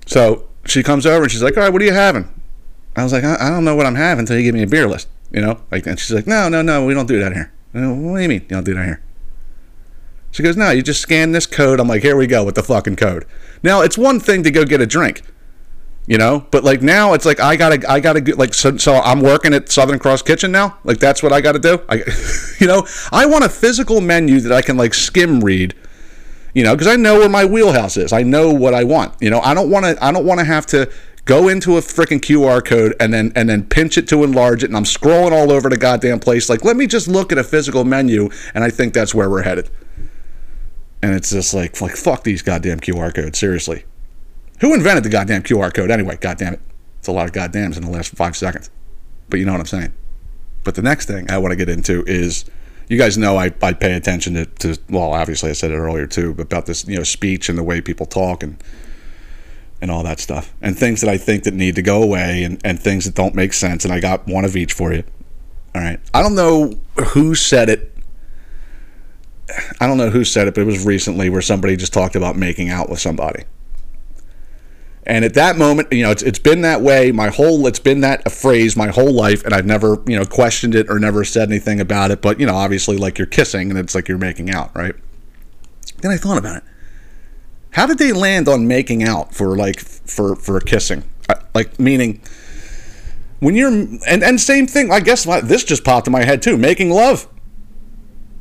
So she comes over and she's like, "All right, what are you having?" I was like, "I, I don't know what I'm having until you give me a beer list." You know, like, and she's like, "No, no, no, we don't do that here." Go, what do you mean you don't do that here? She goes, "No, you just scan this code." I'm like, "Here we go with the fucking code." Now it's one thing to go get a drink, you know, but like now it's like I gotta, I gotta get like so. So I'm working at Southern Cross Kitchen now. Like that's what I got to do. I, <laughs> you know, I want a physical menu that I can like skim read you know because i know where my wheelhouse is. I know what i want. You know i don't want to i don't want to have to go into a freaking qr code and then and then pinch it to enlarge it and i'm scrolling all over the goddamn place. Like let me just look at a physical menu and i think that's where we're headed. And it's just like like fuck these goddamn qr codes seriously. Who invented the goddamn qr code anyway? Goddamn it. It's a lot of goddams in the last five seconds. But you know what i'm saying. But the next thing i want to get into is you guys know I, I pay attention to, to well obviously I said it earlier too about this you know speech and the way people talk and and all that stuff. And things that I think that need to go away and, and things that don't make sense and I got one of each for you. All right. I don't know who said it. I don't know who said it but it was recently where somebody just talked about making out with somebody and at that moment, you know, it's, it's been that way my whole, it's been that a phrase my whole life, and I've never, you know, questioned it or never said anything about it. But, you know, obviously, like you're kissing and it's like you're making out, right? Then I thought about it. How did they land on making out for like, for, for kissing? Like, meaning, when you're, and, and same thing, I guess this just popped in my head too, making love.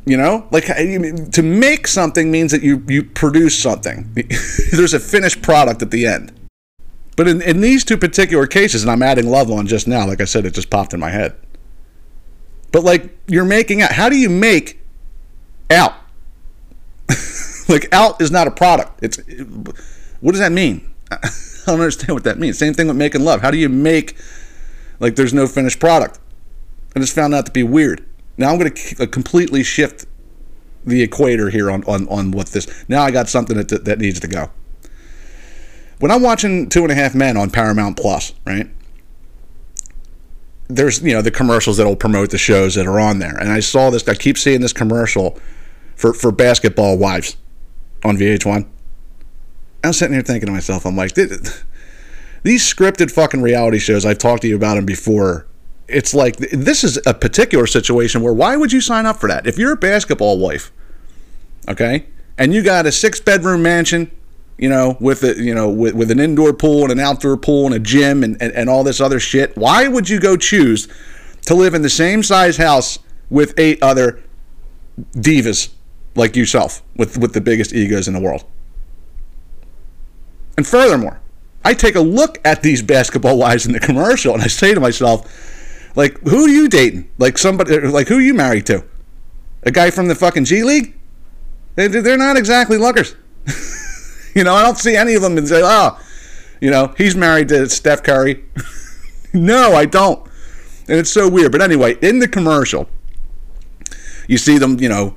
You know, like to make something means that you you produce something. <laughs> There's a finished product at the end. But in, in these two particular cases, and I'm adding love on just now, like I said, it just popped in my head. But like you're making out. How do you make out? <laughs> like out is not a product. It's what does that mean? <laughs> I don't understand what that means. Same thing with making love. How do you make like there's no finished product? I just found that to be weird. Now I'm going to uh, completely shift the equator here on, on, on what this. Now I got something that, that needs to go when I'm watching Two and a Half Men on Paramount Plus, right? There's you know the commercials that'll promote the shows that are on there, and I saw this. I keep seeing this commercial for for Basketball Wives on VH1. I was sitting here thinking to myself, I'm like, these scripted fucking reality shows. I've talked to you about them before. It's like this is a particular situation where why would you sign up for that if you're a basketball wife, okay, and you got a six bedroom mansion you know, with a, you know, with, with an indoor pool and an outdoor pool and a gym and, and, and all this other shit. Why would you go choose to live in the same size house with eight other divas like yourself with, with the biggest egos in the world? And furthermore, I take a look at these basketball wives in the commercial and I say to myself, like, who are you dating? Like somebody, like who are you married to? A guy from the fucking G League? They, they're not exactly lookers. <laughs> <laughs> you know, I don't see any of them and say, oh, you know, he's married to Steph Curry. <laughs> no, I don't. And it's so weird. But anyway, in the commercial, you see them, you know,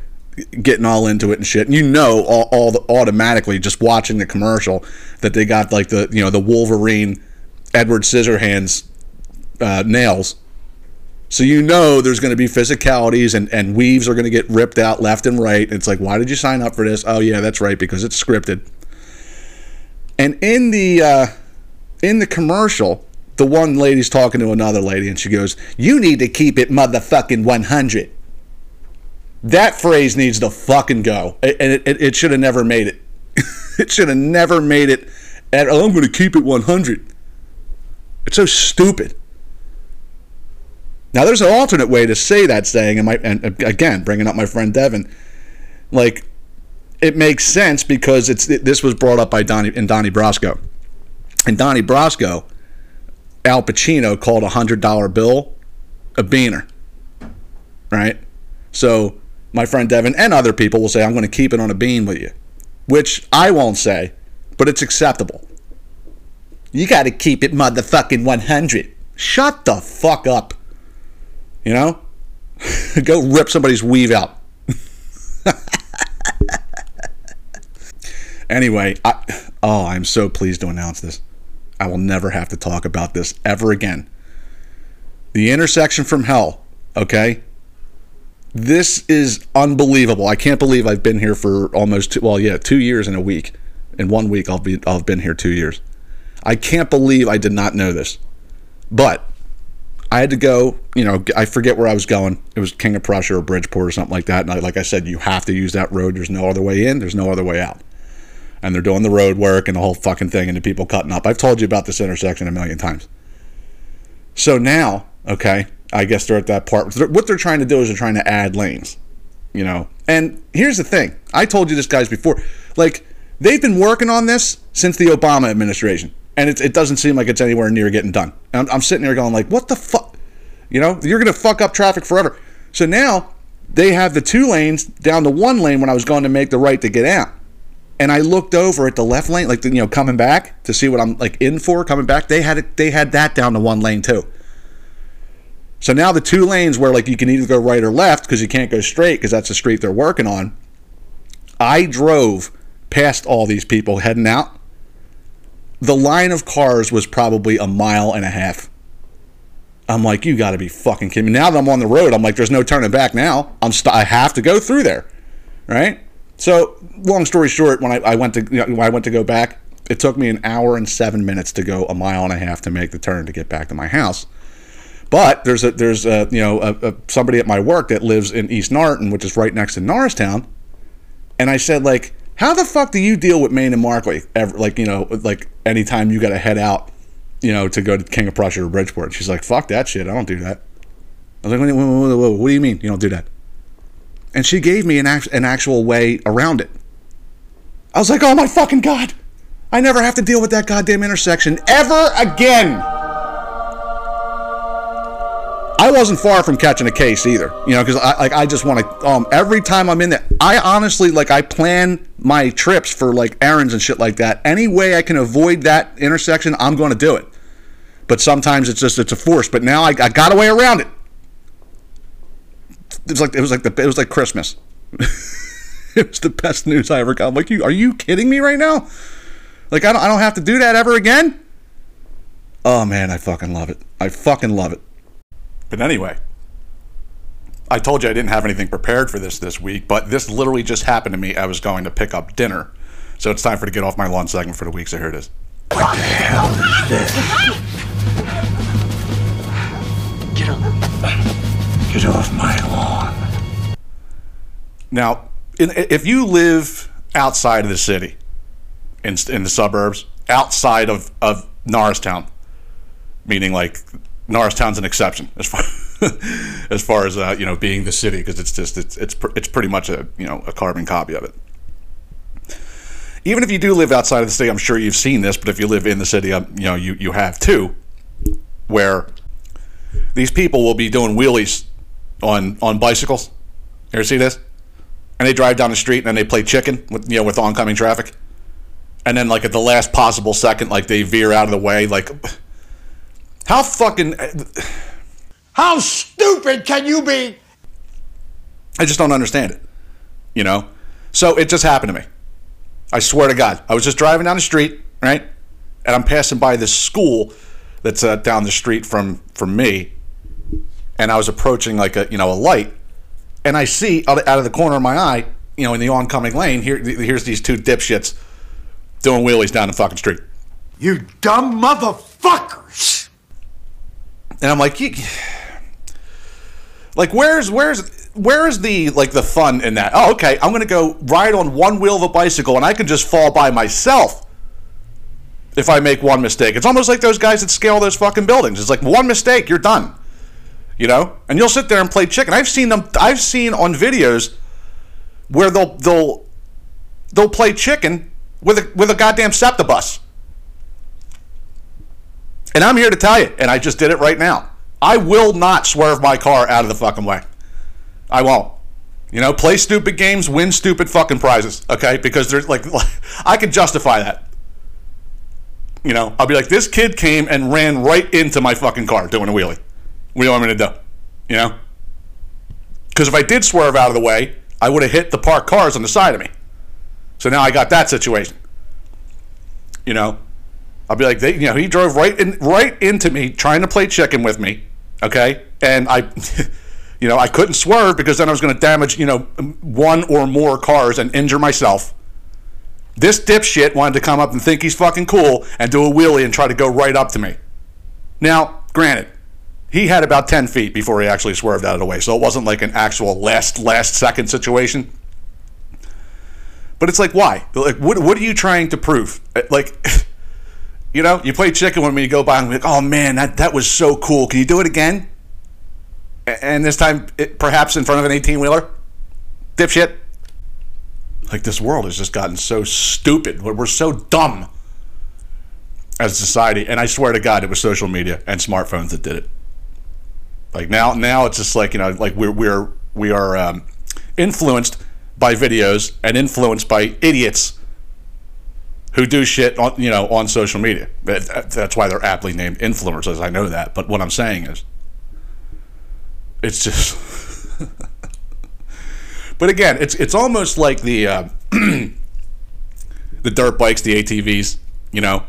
getting all into it and shit. And you know, all, all the, automatically just watching the commercial that they got like the, you know, the Wolverine Edward Scissorhands uh, nails. So you know there's going to be physicalities and, and weaves are going to get ripped out left and right. It's like, why did you sign up for this? Oh yeah, that's right, because it's scripted. And in the uh, in the commercial, the one lady's talking to another lady, and she goes, "You need to keep it motherfucking 100." That phrase needs to fucking go, and it, it, it should have never made it. <laughs> it should have never made it. At, oh, I'm going to keep it 100. It's so stupid. Now, there's an alternate way to say that saying, and, my, and again, bringing up my friend Devin, like it makes sense because it's it, this was brought up by Donnie and Donnie Brasco, and Donnie Brasco, Al Pacino called a hundred dollar bill a beaner, right? So my friend Devin and other people will say, "I'm going to keep it on a bean with you," which I won't say, but it's acceptable. You got to keep it motherfucking 100. Shut the fuck up. You know? <laughs> Go rip somebody's weave out. <laughs> anyway, I, oh, I'm so pleased to announce this. I will never have to talk about this ever again. The intersection from hell, okay? This is unbelievable. I can't believe I've been here for almost two, well, yeah, 2 years and a week. In one week I'll be I'll have been here 2 years. I can't believe I did not know this. But I had to go, you know, I forget where I was going. It was King of Prussia or Bridgeport or something like that. And I, like I said, you have to use that road. There's no other way in, there's no other way out. And they're doing the road work and the whole fucking thing and the people cutting up. I've told you about this intersection a million times. So now, okay, I guess they're at that part. What they're trying to do is they're trying to add lanes, you know. And here's the thing I told you this, guys, before. Like, they've been working on this since the Obama administration and it, it doesn't seem like it's anywhere near getting done. I'm, I'm sitting there going like, what the fuck? You know, you're going to fuck up traffic forever. So now they have the two lanes down to one lane when I was going to make the right to get out. And I looked over at the left lane, like you know, coming back to see what I'm like in for coming back. They had it, they had that down to one lane too. So now the two lanes where like you can either go right or left because you can't go straight because that's the street they're working on. I drove past all these people heading out the line of cars was probably a mile and a half. I'm like, you got to be fucking kidding me. Now that I'm on the road, I'm like, there's no turning back now. I'm st- I have to go through there, right? So, long story short, when I, I went to you know, I went to go back, it took me an hour and seven minutes to go a mile and a half to make the turn to get back to my house. But there's a there's a you know a, a, somebody at my work that lives in East Norriton, which is right next to Norristown, and I said like, how the fuck do you deal with Main and Markley? Ever, like, you know, like anytime you got to head out, you know, to go to King of Prussia or Bridgeport. She's like, fuck that shit. I don't do that. I was like, whoa, whoa, whoa, what do you mean you don't do that? And she gave me an, act- an actual way around it. I was like, oh my fucking God. I never have to deal with that goddamn intersection ever again. I wasn't far from catching a case either, you know, because I like I just want to. Um, every time I'm in there, I honestly like I plan my trips for like errands and shit like that. Any way I can avoid that intersection, I'm going to do it. But sometimes it's just it's a force. But now I, I got a way around it. It was like it was like the it was like Christmas. <laughs> it was the best news I ever got. I'm like, you are you kidding me right now? Like I don't I don't have to do that ever again. Oh man, I fucking love it. I fucking love it. But anyway, I told you I didn't have anything prepared for this this week, but this literally just happened to me. I was going to pick up dinner. So it's time for to get off my lawn segment for the week. So here it is. What the hell is this? Get up. Off my lawn. Now, if you live outside of the city, in, in the suburbs, outside of, of Norristown, meaning like Norristown's an exception as far <laughs> as far as uh, you know being the city because it's just it's it's pr- it's pretty much a you know a carbon copy of it. Even if you do live outside of the city, I'm sure you've seen this. But if you live in the city, um, you know you you have too, where these people will be doing wheelies on on bicycles. You ever see this? And they drive down the street and then they play chicken with you know with oncoming traffic. and then like at the last possible second, like they veer out of the way. Like, <sighs> how fucking? <sighs> How stupid can you be? I just don't understand it. You know? So it just happened to me. I swear to God. I was just driving down the street, right? And I'm passing by this school that's uh, down the street from from me. And I was approaching like a, you know, a light. And I see out of, out of the corner of my eye, you know, in the oncoming lane, here here's these two dipshits doing wheelies down the fucking street. You dumb motherfuckers! And I'm like, like where's where's where is the like the fun in that? Oh, okay, I'm gonna go ride on one wheel of a bicycle and I can just fall by myself if I make one mistake. It's almost like those guys that scale those fucking buildings. It's like one mistake, you're done. You know? And you'll sit there and play chicken. I've seen them I've seen on videos where they'll they'll they'll play chicken with a with a goddamn SEPTA bus. And I'm here to tell you, and I just did it right now. I will not swerve my car out of the fucking way. I won't. You know, play stupid games, win stupid fucking prizes, okay? Because there's like, <laughs> I can justify that. You know, I'll be like, this kid came and ran right into my fucking car doing a wheelie. What do you want me to do? You know? Because if I did swerve out of the way, I would have hit the parked cars on the side of me. So now I got that situation. You know, I'll be like, they, you know, he drove right in, right into me, trying to play chicken with me. Okay, and I, <laughs> you know, I couldn't swerve because then I was going to damage, you know, one or more cars and injure myself. This dipshit wanted to come up and think he's fucking cool and do a wheelie and try to go right up to me. Now, granted, he had about 10 feet before he actually swerved out of the way, so it wasn't like an actual last last second situation. But it's like, why? Like, what, what are you trying to prove? Uh, like, <laughs> you know, you play chicken with me, you go by and be like, oh man, that, that was so cool. Can you do it again? And this time, it, perhaps in front of an 18 wheeler? Dipshit. Like, this world has just gotten so stupid. We're so dumb as a society. And I swear to God, it was social media and smartphones that did it. Like now, now it's just like you know, like we're we're we are um, influenced by videos and influenced by idiots who do shit on you know on social media. That's why they're aptly named influencers. I know that, but what I'm saying is, it's just. <laughs> but again, it's it's almost like the uh, <clears throat> the dirt bikes, the ATVs, you know,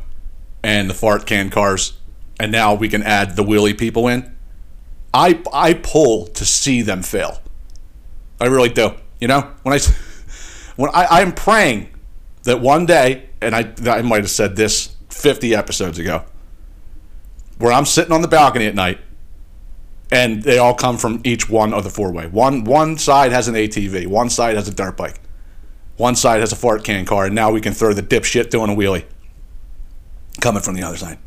and the fart can cars, and now we can add the wheelie people in. I I pull to see them fail. I really do. You know, when I when I I'm praying that one day, and I I might have said this 50 episodes ago, where I'm sitting on the balcony at night, and they all come from each one of the four way. One one side has an ATV, one side has a dirt bike, one side has a fart can car, and now we can throw the dipshit doing a wheelie coming from the other side,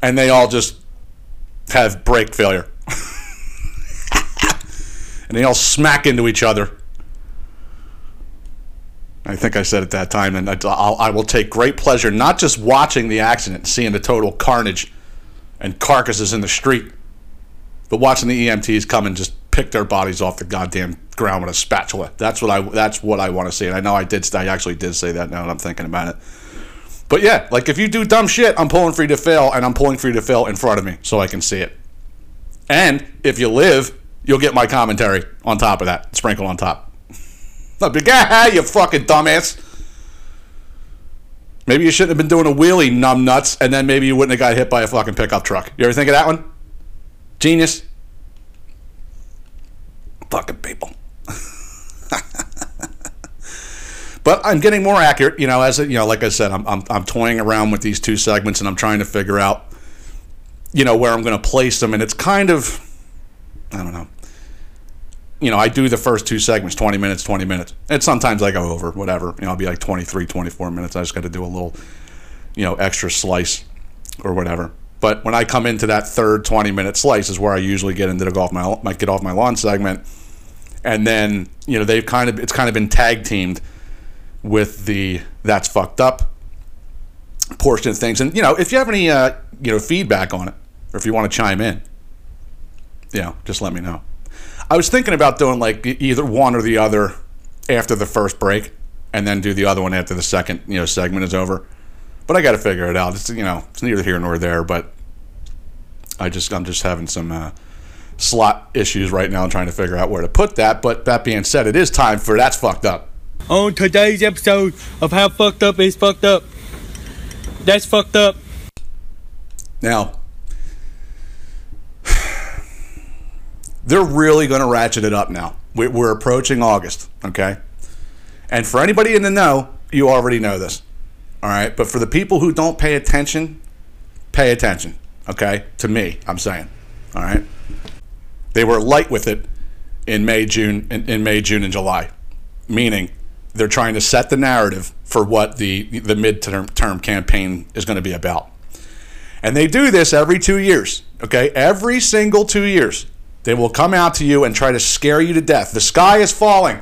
and they all just have brake failure. and they all smack into each other. I think I said at that time, and I, I'll, I will take great pleasure not just watching the accident, seeing the total carnage and carcasses in the street, but watching the EMTs come and just pick their bodies off the goddamn ground with a spatula. That's what I. That's what I want to see. And I know I did. I actually did say that now that I'm thinking about it. But yeah, like if you do dumb shit, I'm pulling for you to fail, and I'm pulling for you to fail in front of me so I can see it. And if you live, you'll get my commentary on top of that, sprinkled on top. I'll be like, ah, you fucking dumbass. Maybe you shouldn't have been doing a wheelie, numb nuts, and then maybe you wouldn't have got hit by a fucking pickup truck. You ever think of that one? Genius. Fucking people. But I'm getting more accurate, you know, as you know, like I said, I'm, I'm, I'm toying around with these two segments and I'm trying to figure out, you know, where I'm going to place them. And it's kind of, I don't know. You know, I do the first two segments, 20 minutes, 20 minutes. And sometimes I go over, whatever. You know, I'll be like 23, 24 minutes. I just got to do a little, you know, extra slice or whatever. But when I come into that third 20 minute slice is where I usually get into the golf my, my get off my lawn segment. And then, you know, they've kind of, it's kind of been tag teamed with the that's fucked up portion of things. And, you know, if you have any, uh, you know, feedback on it or if you want to chime in, you know, just let me know. I was thinking about doing like either one or the other after the first break. and then do the other one after the second you know segment is over. But I got to figure it out. It's you know it's neither here nor there. But I just I'm just having some uh, slot issues right now, and trying to figure out where to put that. But that being said, it is time for that's fucked up. On today's episode of How Fucked Up Is Fucked Up. That's fucked up. Now, they're really going to ratchet it up now. We- We're approaching August, okay? And for anybody in the know, you already know this, all right? But for the people who don't pay attention, pay attention, okay? To me, I'm saying, all right? They were light with it in May, June, in, in May, June, and July, meaning they're trying to set the narrative for what the the midterm term campaign is going to be about. And they do this every two years, okay? Every single two years. They will come out to you and try to scare you to death. The sky is falling.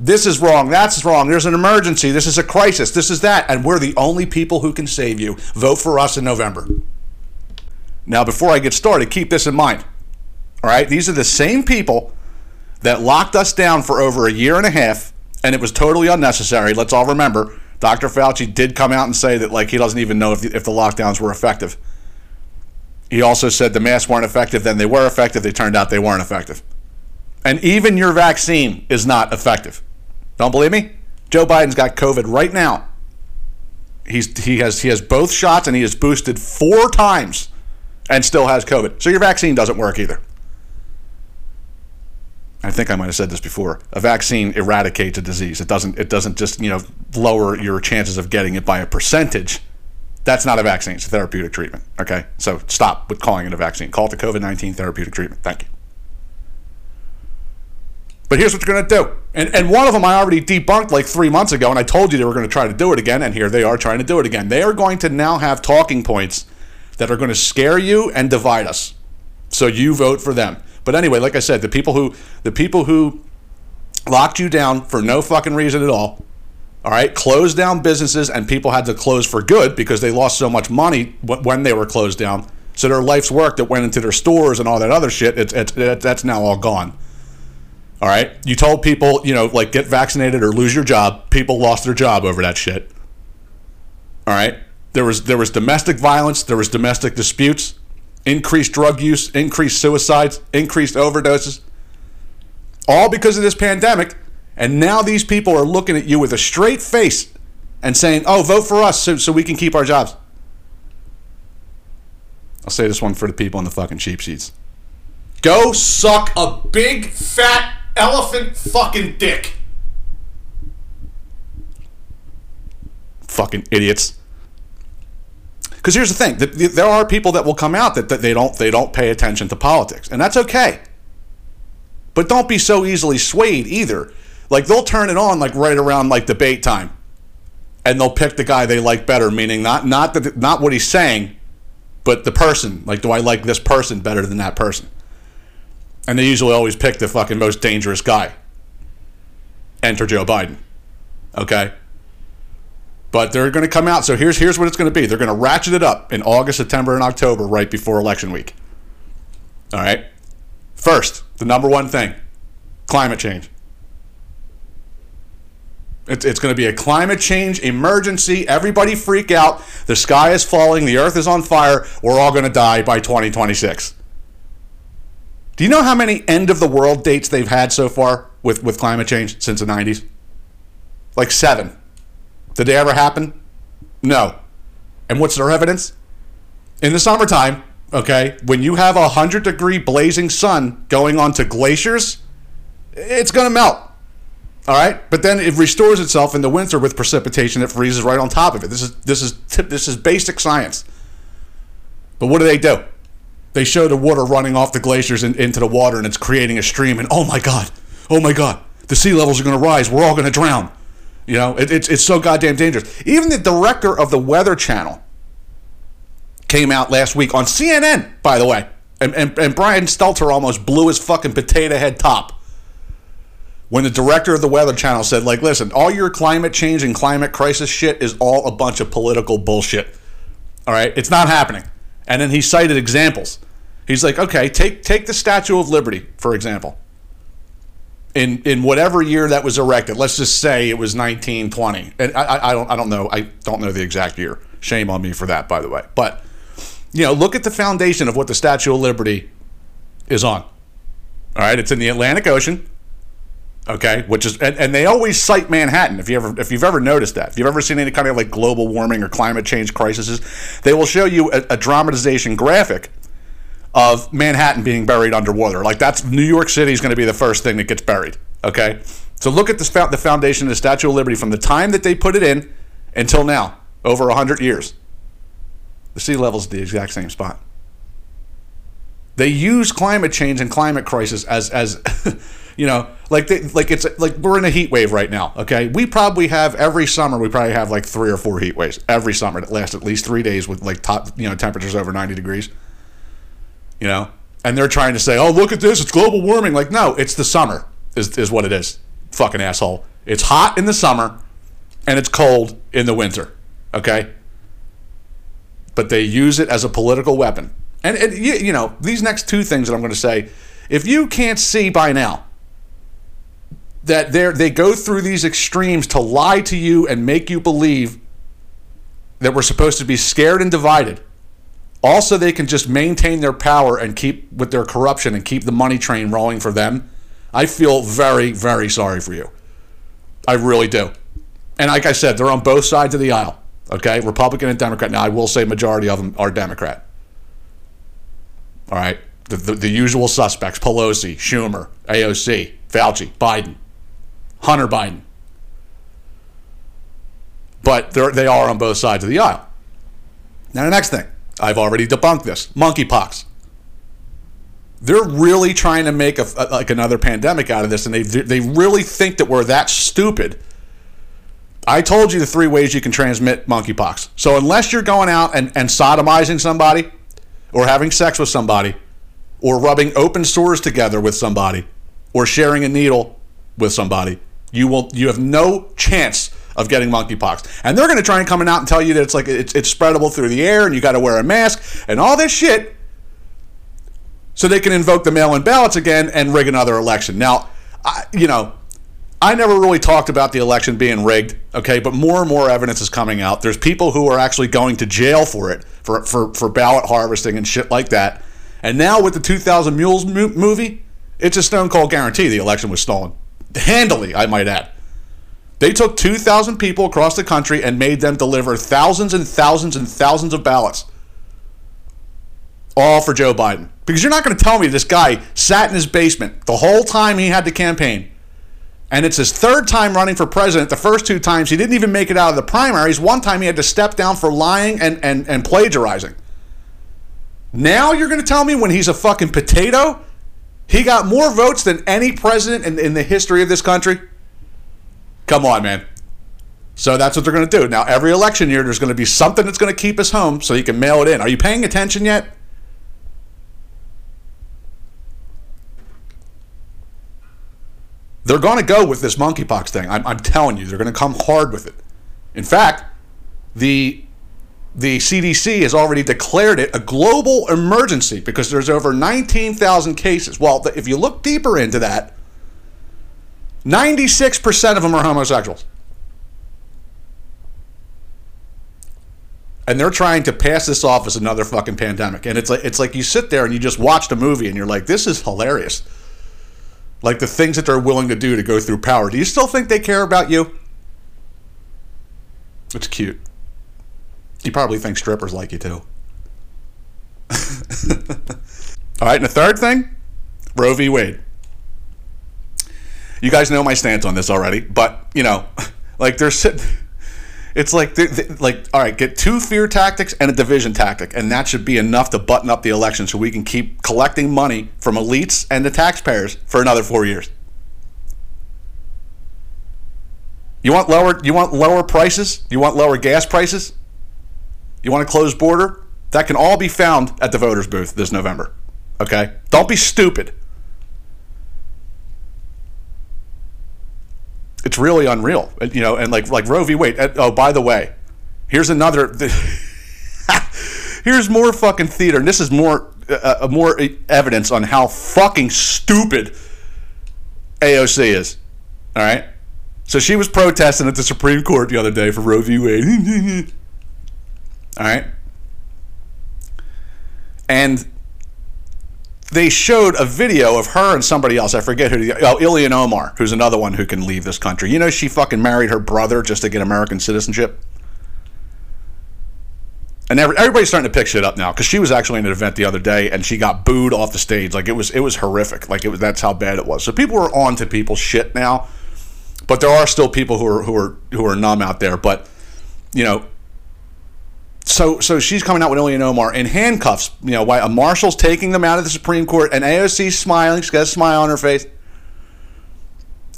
This is wrong. That's wrong. There's an emergency. This is a crisis. This is that. And we're the only people who can save you. Vote for us in November. Now, before I get started, keep this in mind. All right? These are the same people that locked us down for over a year and a half, and it was totally unnecessary. Let's all remember, Dr. Fauci did come out and say that like he doesn't even know if the, if the lockdowns were effective. He also said the masks weren't effective, then they were effective. They turned out they weren't effective. And even your vaccine is not effective. Don't believe me? Joe Biden's got COVID right now. He's he has he has both shots and he is boosted four times and still has COVID. So your vaccine doesn't work either. I think I might have said this before. A vaccine eradicates a disease. It doesn't. It doesn't just you know lower your chances of getting it by a percentage. That's not a vaccine. It's a therapeutic treatment. Okay, so stop with calling it a vaccine. Call it the COVID nineteen therapeutic treatment. Thank you. But here's what you're going to do. And, and one of them I already debunked like three months ago, and I told you they were going to try to do it again, and here they are trying to do it again. They are going to now have talking points that are going to scare you and divide us. So you vote for them. But anyway, like I said, the people who the people who locked you down for no fucking reason at all, all right, closed down businesses, and people had to close for good because they lost so much money when they were closed down. So their life's work that went into their stores and all that other shit, it's, it's, it, that's now all gone. All right. You told people, you know, like get vaccinated or lose your job. People lost their job over that shit. All right. There was there was domestic violence. There was domestic disputes. Increased drug use. Increased suicides. Increased overdoses. All because of this pandemic. And now these people are looking at you with a straight face and saying, "Oh, vote for us so, so we can keep our jobs." I'll say this one for the people in the fucking cheap seats. Go suck a big fat elephant fucking dick. Fucking idiots. Because here's the thing: th- th- there are people that will come out that, that they don't they don't pay attention to politics, and that's okay. But don't be so easily swayed either. Like they'll turn it on like right around like debate time, and they'll pick the guy they like better. Meaning not not the, not what he's saying, but the person. Like, do I like this person better than that person? And they usually always pick the fucking most dangerous guy. Enter Joe Biden. Okay? But they're going to come out. So here's here's what it's going to be. They're going to ratchet it up in August, September, and October, right before election week. All right? First, the number one thing climate change. It's, it's going to be a climate change emergency. Everybody freak out. The sky is falling. The earth is on fire. We're all going to die by 2026. Do you know how many end of the world dates they've had so far with, with climate change since the 90s? Like seven. Did they ever happen? No. And what's their evidence? In the summertime, okay, when you have a 100 degree blazing sun going onto glaciers, it's going to melt. All right, but then it restores itself in the winter with precipitation that freezes right on top of it. This is this is this is basic science. But what do they do? They show the water running off the glaciers in, into the water, and it's creating a stream. And oh my god, oh my god, the sea levels are going to rise. We're all going to drown. You know, it, it's it's so goddamn dangerous. Even the director of the Weather Channel came out last week on CNN, by the way, and and, and Brian Stelter almost blew his fucking potato head top when the director of the Weather Channel said, like, listen, all your climate change and climate crisis shit is all a bunch of political bullshit. All right, it's not happening. And then he cited examples. He's like, okay, take take the Statue of Liberty for example. In in whatever year that was erected. Let's just say it was 1920, and I, I, don't I don't know I don't know the exact year. Shame on me for that, by the way. But you know, look at the foundation of what the Statue of Liberty is on. All right, it's in the Atlantic Ocean. Okay, which is and, and they always cite Manhattan. If you ever if you've ever noticed that, if you've ever seen any kind of like global warming or climate change crises, they will show you a, a dramatization graphic of Manhattan being buried underwater. Like that's New York City is going to be the first thing that gets buried. Okay, so look at this the foundation of the Statue of Liberty from the time that they put it in until now, over hundred years. The sea level's the exact same spot. They use climate change and climate crisis as as <laughs> you know, like they, like it's like we're in a heat wave right now. Okay, we probably have every summer we probably have like three or four heat waves every summer that last at least three days with like top you know temperatures over ninety degrees. You know, and they're trying to say, oh look at this, it's global warming. Like no, it's the summer is is what it is. Fucking asshole. It's hot in the summer, and it's cold in the winter. Okay, but they use it as a political weapon. And, and you, you know, these next two things that I'm going to say, if you can't see by now that they they go through these extremes to lie to you and make you believe that we're supposed to be scared and divided. Also, they can just maintain their power and keep with their corruption and keep the money train rolling for them. I feel very, very sorry for you. I really do. And like I said, they're on both sides of the aisle. Okay, Republican and Democrat. Now, I will say majority of them are Democrat. All right, the, the, the usual suspects: Pelosi, Schumer, AOC, Fauci, Biden, Hunter Biden. But they're, they are on both sides of the aisle. Now, the next thing, I've already debunked this: monkeypox. They're really trying to make a, a- like another pandemic out of this, and they they really think that we're that stupid. I told you the three ways you can transmit monkeypox. So unless you're going out and, and sodomizing somebody, or having sex with somebody, or rubbing open sores together with somebody, or sharing a needle with somebody, you will you have no chance of getting monkeypox. And they're going to try and come out and tell you that it's like it's, it's spreadable through the air and you got to wear a mask and all this shit so they can invoke the mail-in ballots again and rig another election. Now, I, you know, I never really talked about the election being rigged, okay, but more and more evidence is coming out. There's people who are actually going to jail for it, for for, for ballot harvesting and shit like that. And now with the 2000 Mules mo- movie, it's a stone cold guarantee the election was stolen. Handily, I might add. They took 2,000 people across the country and made them deliver thousands and thousands and thousands of ballots all for Joe Biden. Because you're not going to tell me this guy sat in his basement the whole time he had to campaign. And it's his third time running for president. The first two times he didn't even make it out of the primaries. One time he had to step down for lying and, and, and plagiarizing. Now you're going to tell me when he's a fucking potato, he got more votes than any president in, in the history of this country? Come on, man. So that's what they're going to do. Now, every election year, there's going to be something that's going to keep us home so you can mail it in. Are you paying attention yet? They're going to go with this monkeypox thing. I'm, I'm telling you, they're going to come hard with it. In fact, the the CDC has already declared it a global emergency because there's over 19,000 cases. Well, if you look deeper into that, 96% of them are homosexuals. And they're trying to pass this off as another fucking pandemic. And it's like it's like you sit there and you just watch the movie and you're like, this is hilarious. Like the things that they're willing to do to go through power. Do you still think they care about you? It's cute. You probably think strippers like you too. <laughs> All right, and the third thing, Roe v. Wade. You guys know my stance on this already, but you know, <laughs> like there's, it's like they- they- like all right, get two fear tactics and a division tactic, and that should be enough to button up the election so we can keep collecting money from elites and the taxpayers for another four years. You want lower you want lower prices? You want lower gas prices? You want a closed border? That can all be found at the voters booth this November. Okay? Don't be stupid. It's really unreal. You know, and like like Roe v. Wade. Oh, by the way, here's another <laughs> Here's more fucking theater, and this is more uh, uh, more evidence on how fucking stupid AOC is. All right. So she was protesting at the Supreme Court the other day for Roe v. Wade. <laughs> All right. And they showed a video of her and somebody else. I forget who. The, oh, Ilhan Omar, who's another one who can leave this country. You know, she fucking married her brother just to get American citizenship. And every, everybody's starting to pick shit up now because she was actually in an event the other day and she got booed off the stage. Like it was, it was horrific. Like it was. That's how bad it was. So people are on to people's shit now, but there are still people who are who are who are numb out there. But you know, so so she's coming out with Ilhan Omar in handcuffs. You know, why a marshal's taking them out of the Supreme Court, and AOC's smiling. She's got a smile on her face.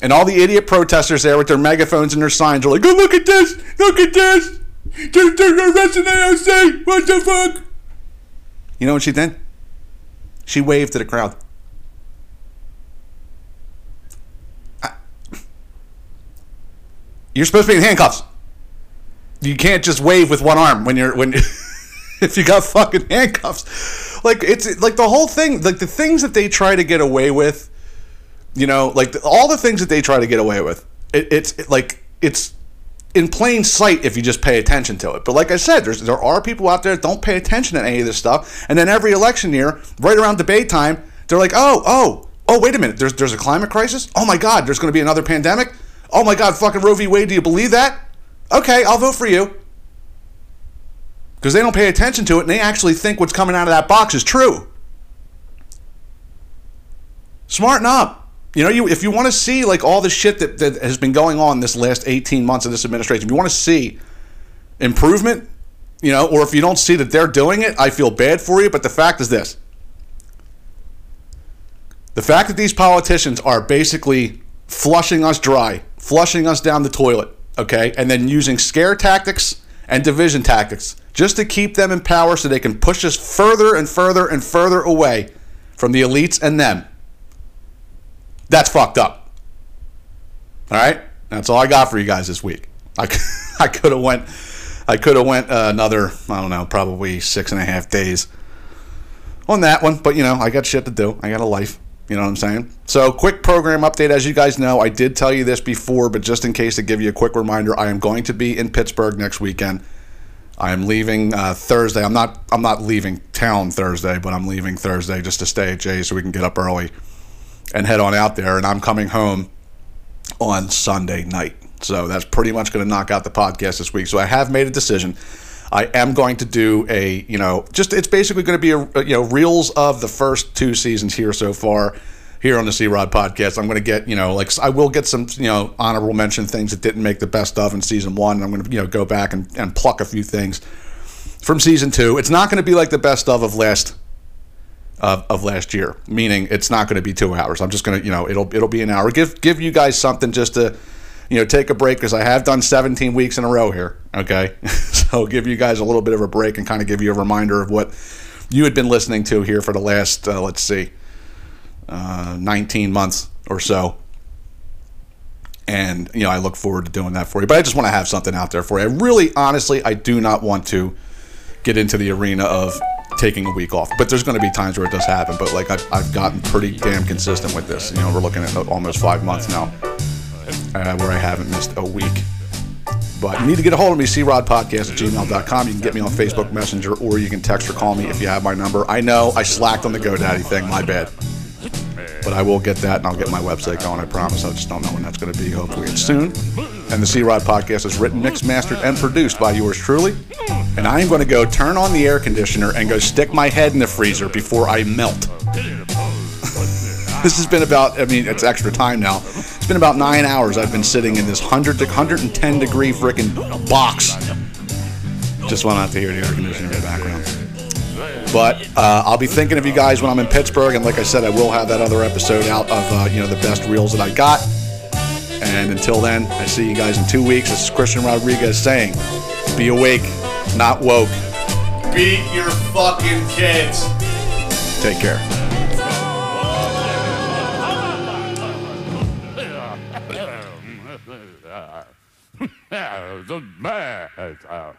And all the idiot protesters there with their megaphones and their signs are like, "Oh, look at this! Look at this! They're, they're arresting AOC! What the fuck?" You know what she did? She waved to the crowd. I- You're supposed to be in handcuffs you can't just wave with one arm when you're when <laughs> if you got fucking handcuffs. Like it's like the whole thing like the things that they try to get away with you know like the, all the things that they try to get away with it, it's it, like it's in plain sight if you just pay attention to it. But like i said there's there are people out there that don't pay attention to any of this stuff. And then every election year right around debate time they're like oh oh oh wait a minute. There's there's a climate crisis? Oh my god there's going to be another pandemic? Oh my god fucking roe v. Wade do you believe that okay, I'll vote for you. Because they don't pay attention to it and they actually think what's coming out of that box is true. Smarten up. You know, you if you want to see like all the shit that, that has been going on this last 18 months of this administration, if you want to see improvement, you know, or if you don't see that they're doing it, I feel bad for you. But the fact is this the fact that these politicians are basically flushing us dry, flushing us down the toilet, okay, and then using scare tactics and division tactics just to keep them in power so they can push us further and further and further away from the elites and them. That's fucked up. All right, that's all I got for you guys this week. I, <laughs> I could have went, I could have went uh, another, I don't know, probably six and a half days on that one, but you know, I got shit to do. I got a life. You know what I'm saying? So, quick program update. As you guys know, I did tell you this before, but just in case to give you a quick reminder, I am going to be in Pittsburgh next weekend. I am leaving uh, Thursday. I'm not. I'm not leaving town Thursday, but I'm leaving Thursday just to stay at Jay's so we can get up early and head on out there. And I'm coming home on Sunday night. So that's pretty much going to knock out the podcast this week. So I have made a decision. I am going to do a, you know, just it's basically going to be a, you know, reels of the first two seasons here so far here on the C Rod podcast. I'm going to get, you know, like I will get some, you know, honorable mention things that didn't make the best of in season one. I'm going to, you know, go back and, and pluck a few things from season two. It's not going to be like the best of of last of, of last year, meaning it's not going to be two hours. I'm just going to, you know, it'll it'll be an hour. Give give you guys something just to, you know, take a break because I have done 17 weeks in a row here. Okay, <laughs> so give you guys a little bit of a break and kind of give you a reminder of what you had been listening to here for the last, uh, let's see, uh, 19 months or so. And you know, I look forward to doing that for you. But I just want to have something out there for you. I really, honestly, I do not want to get into the arena of taking a week off. But there's going to be times where it does happen. But like I've, I've gotten pretty damn consistent with this. You know, we're looking at almost five months now uh, where I haven't missed a week. But you need to get a hold of me, crodpodcast at gmail.com. You can get me on Facebook Messenger or you can text or call me if you have my number. I know I slacked on the GoDaddy thing, my bad. But I will get that and I'll get my website going, I promise. I just don't know when that's going to be. Hopefully it's soon. And the C Rod podcast is written, mixed, mastered, and produced by yours truly. And I am going to go turn on the air conditioner and go stick my head in the freezer before I melt. This has been about, I mean, it's extra time now. It's been about nine hours I've been sitting in this 100 to 110 degree freaking box. Just want not to hear the air conditioning in the background. But uh, I'll be thinking of you guys when I'm in Pittsburgh, and like I said, I will have that other episode out of uh, you know the best reels that I got. And until then, I see you guys in two weeks. This is Christian Rodriguez saying, "Be awake, not woke. Beat your fucking kids. Take care." <laughs> the bad.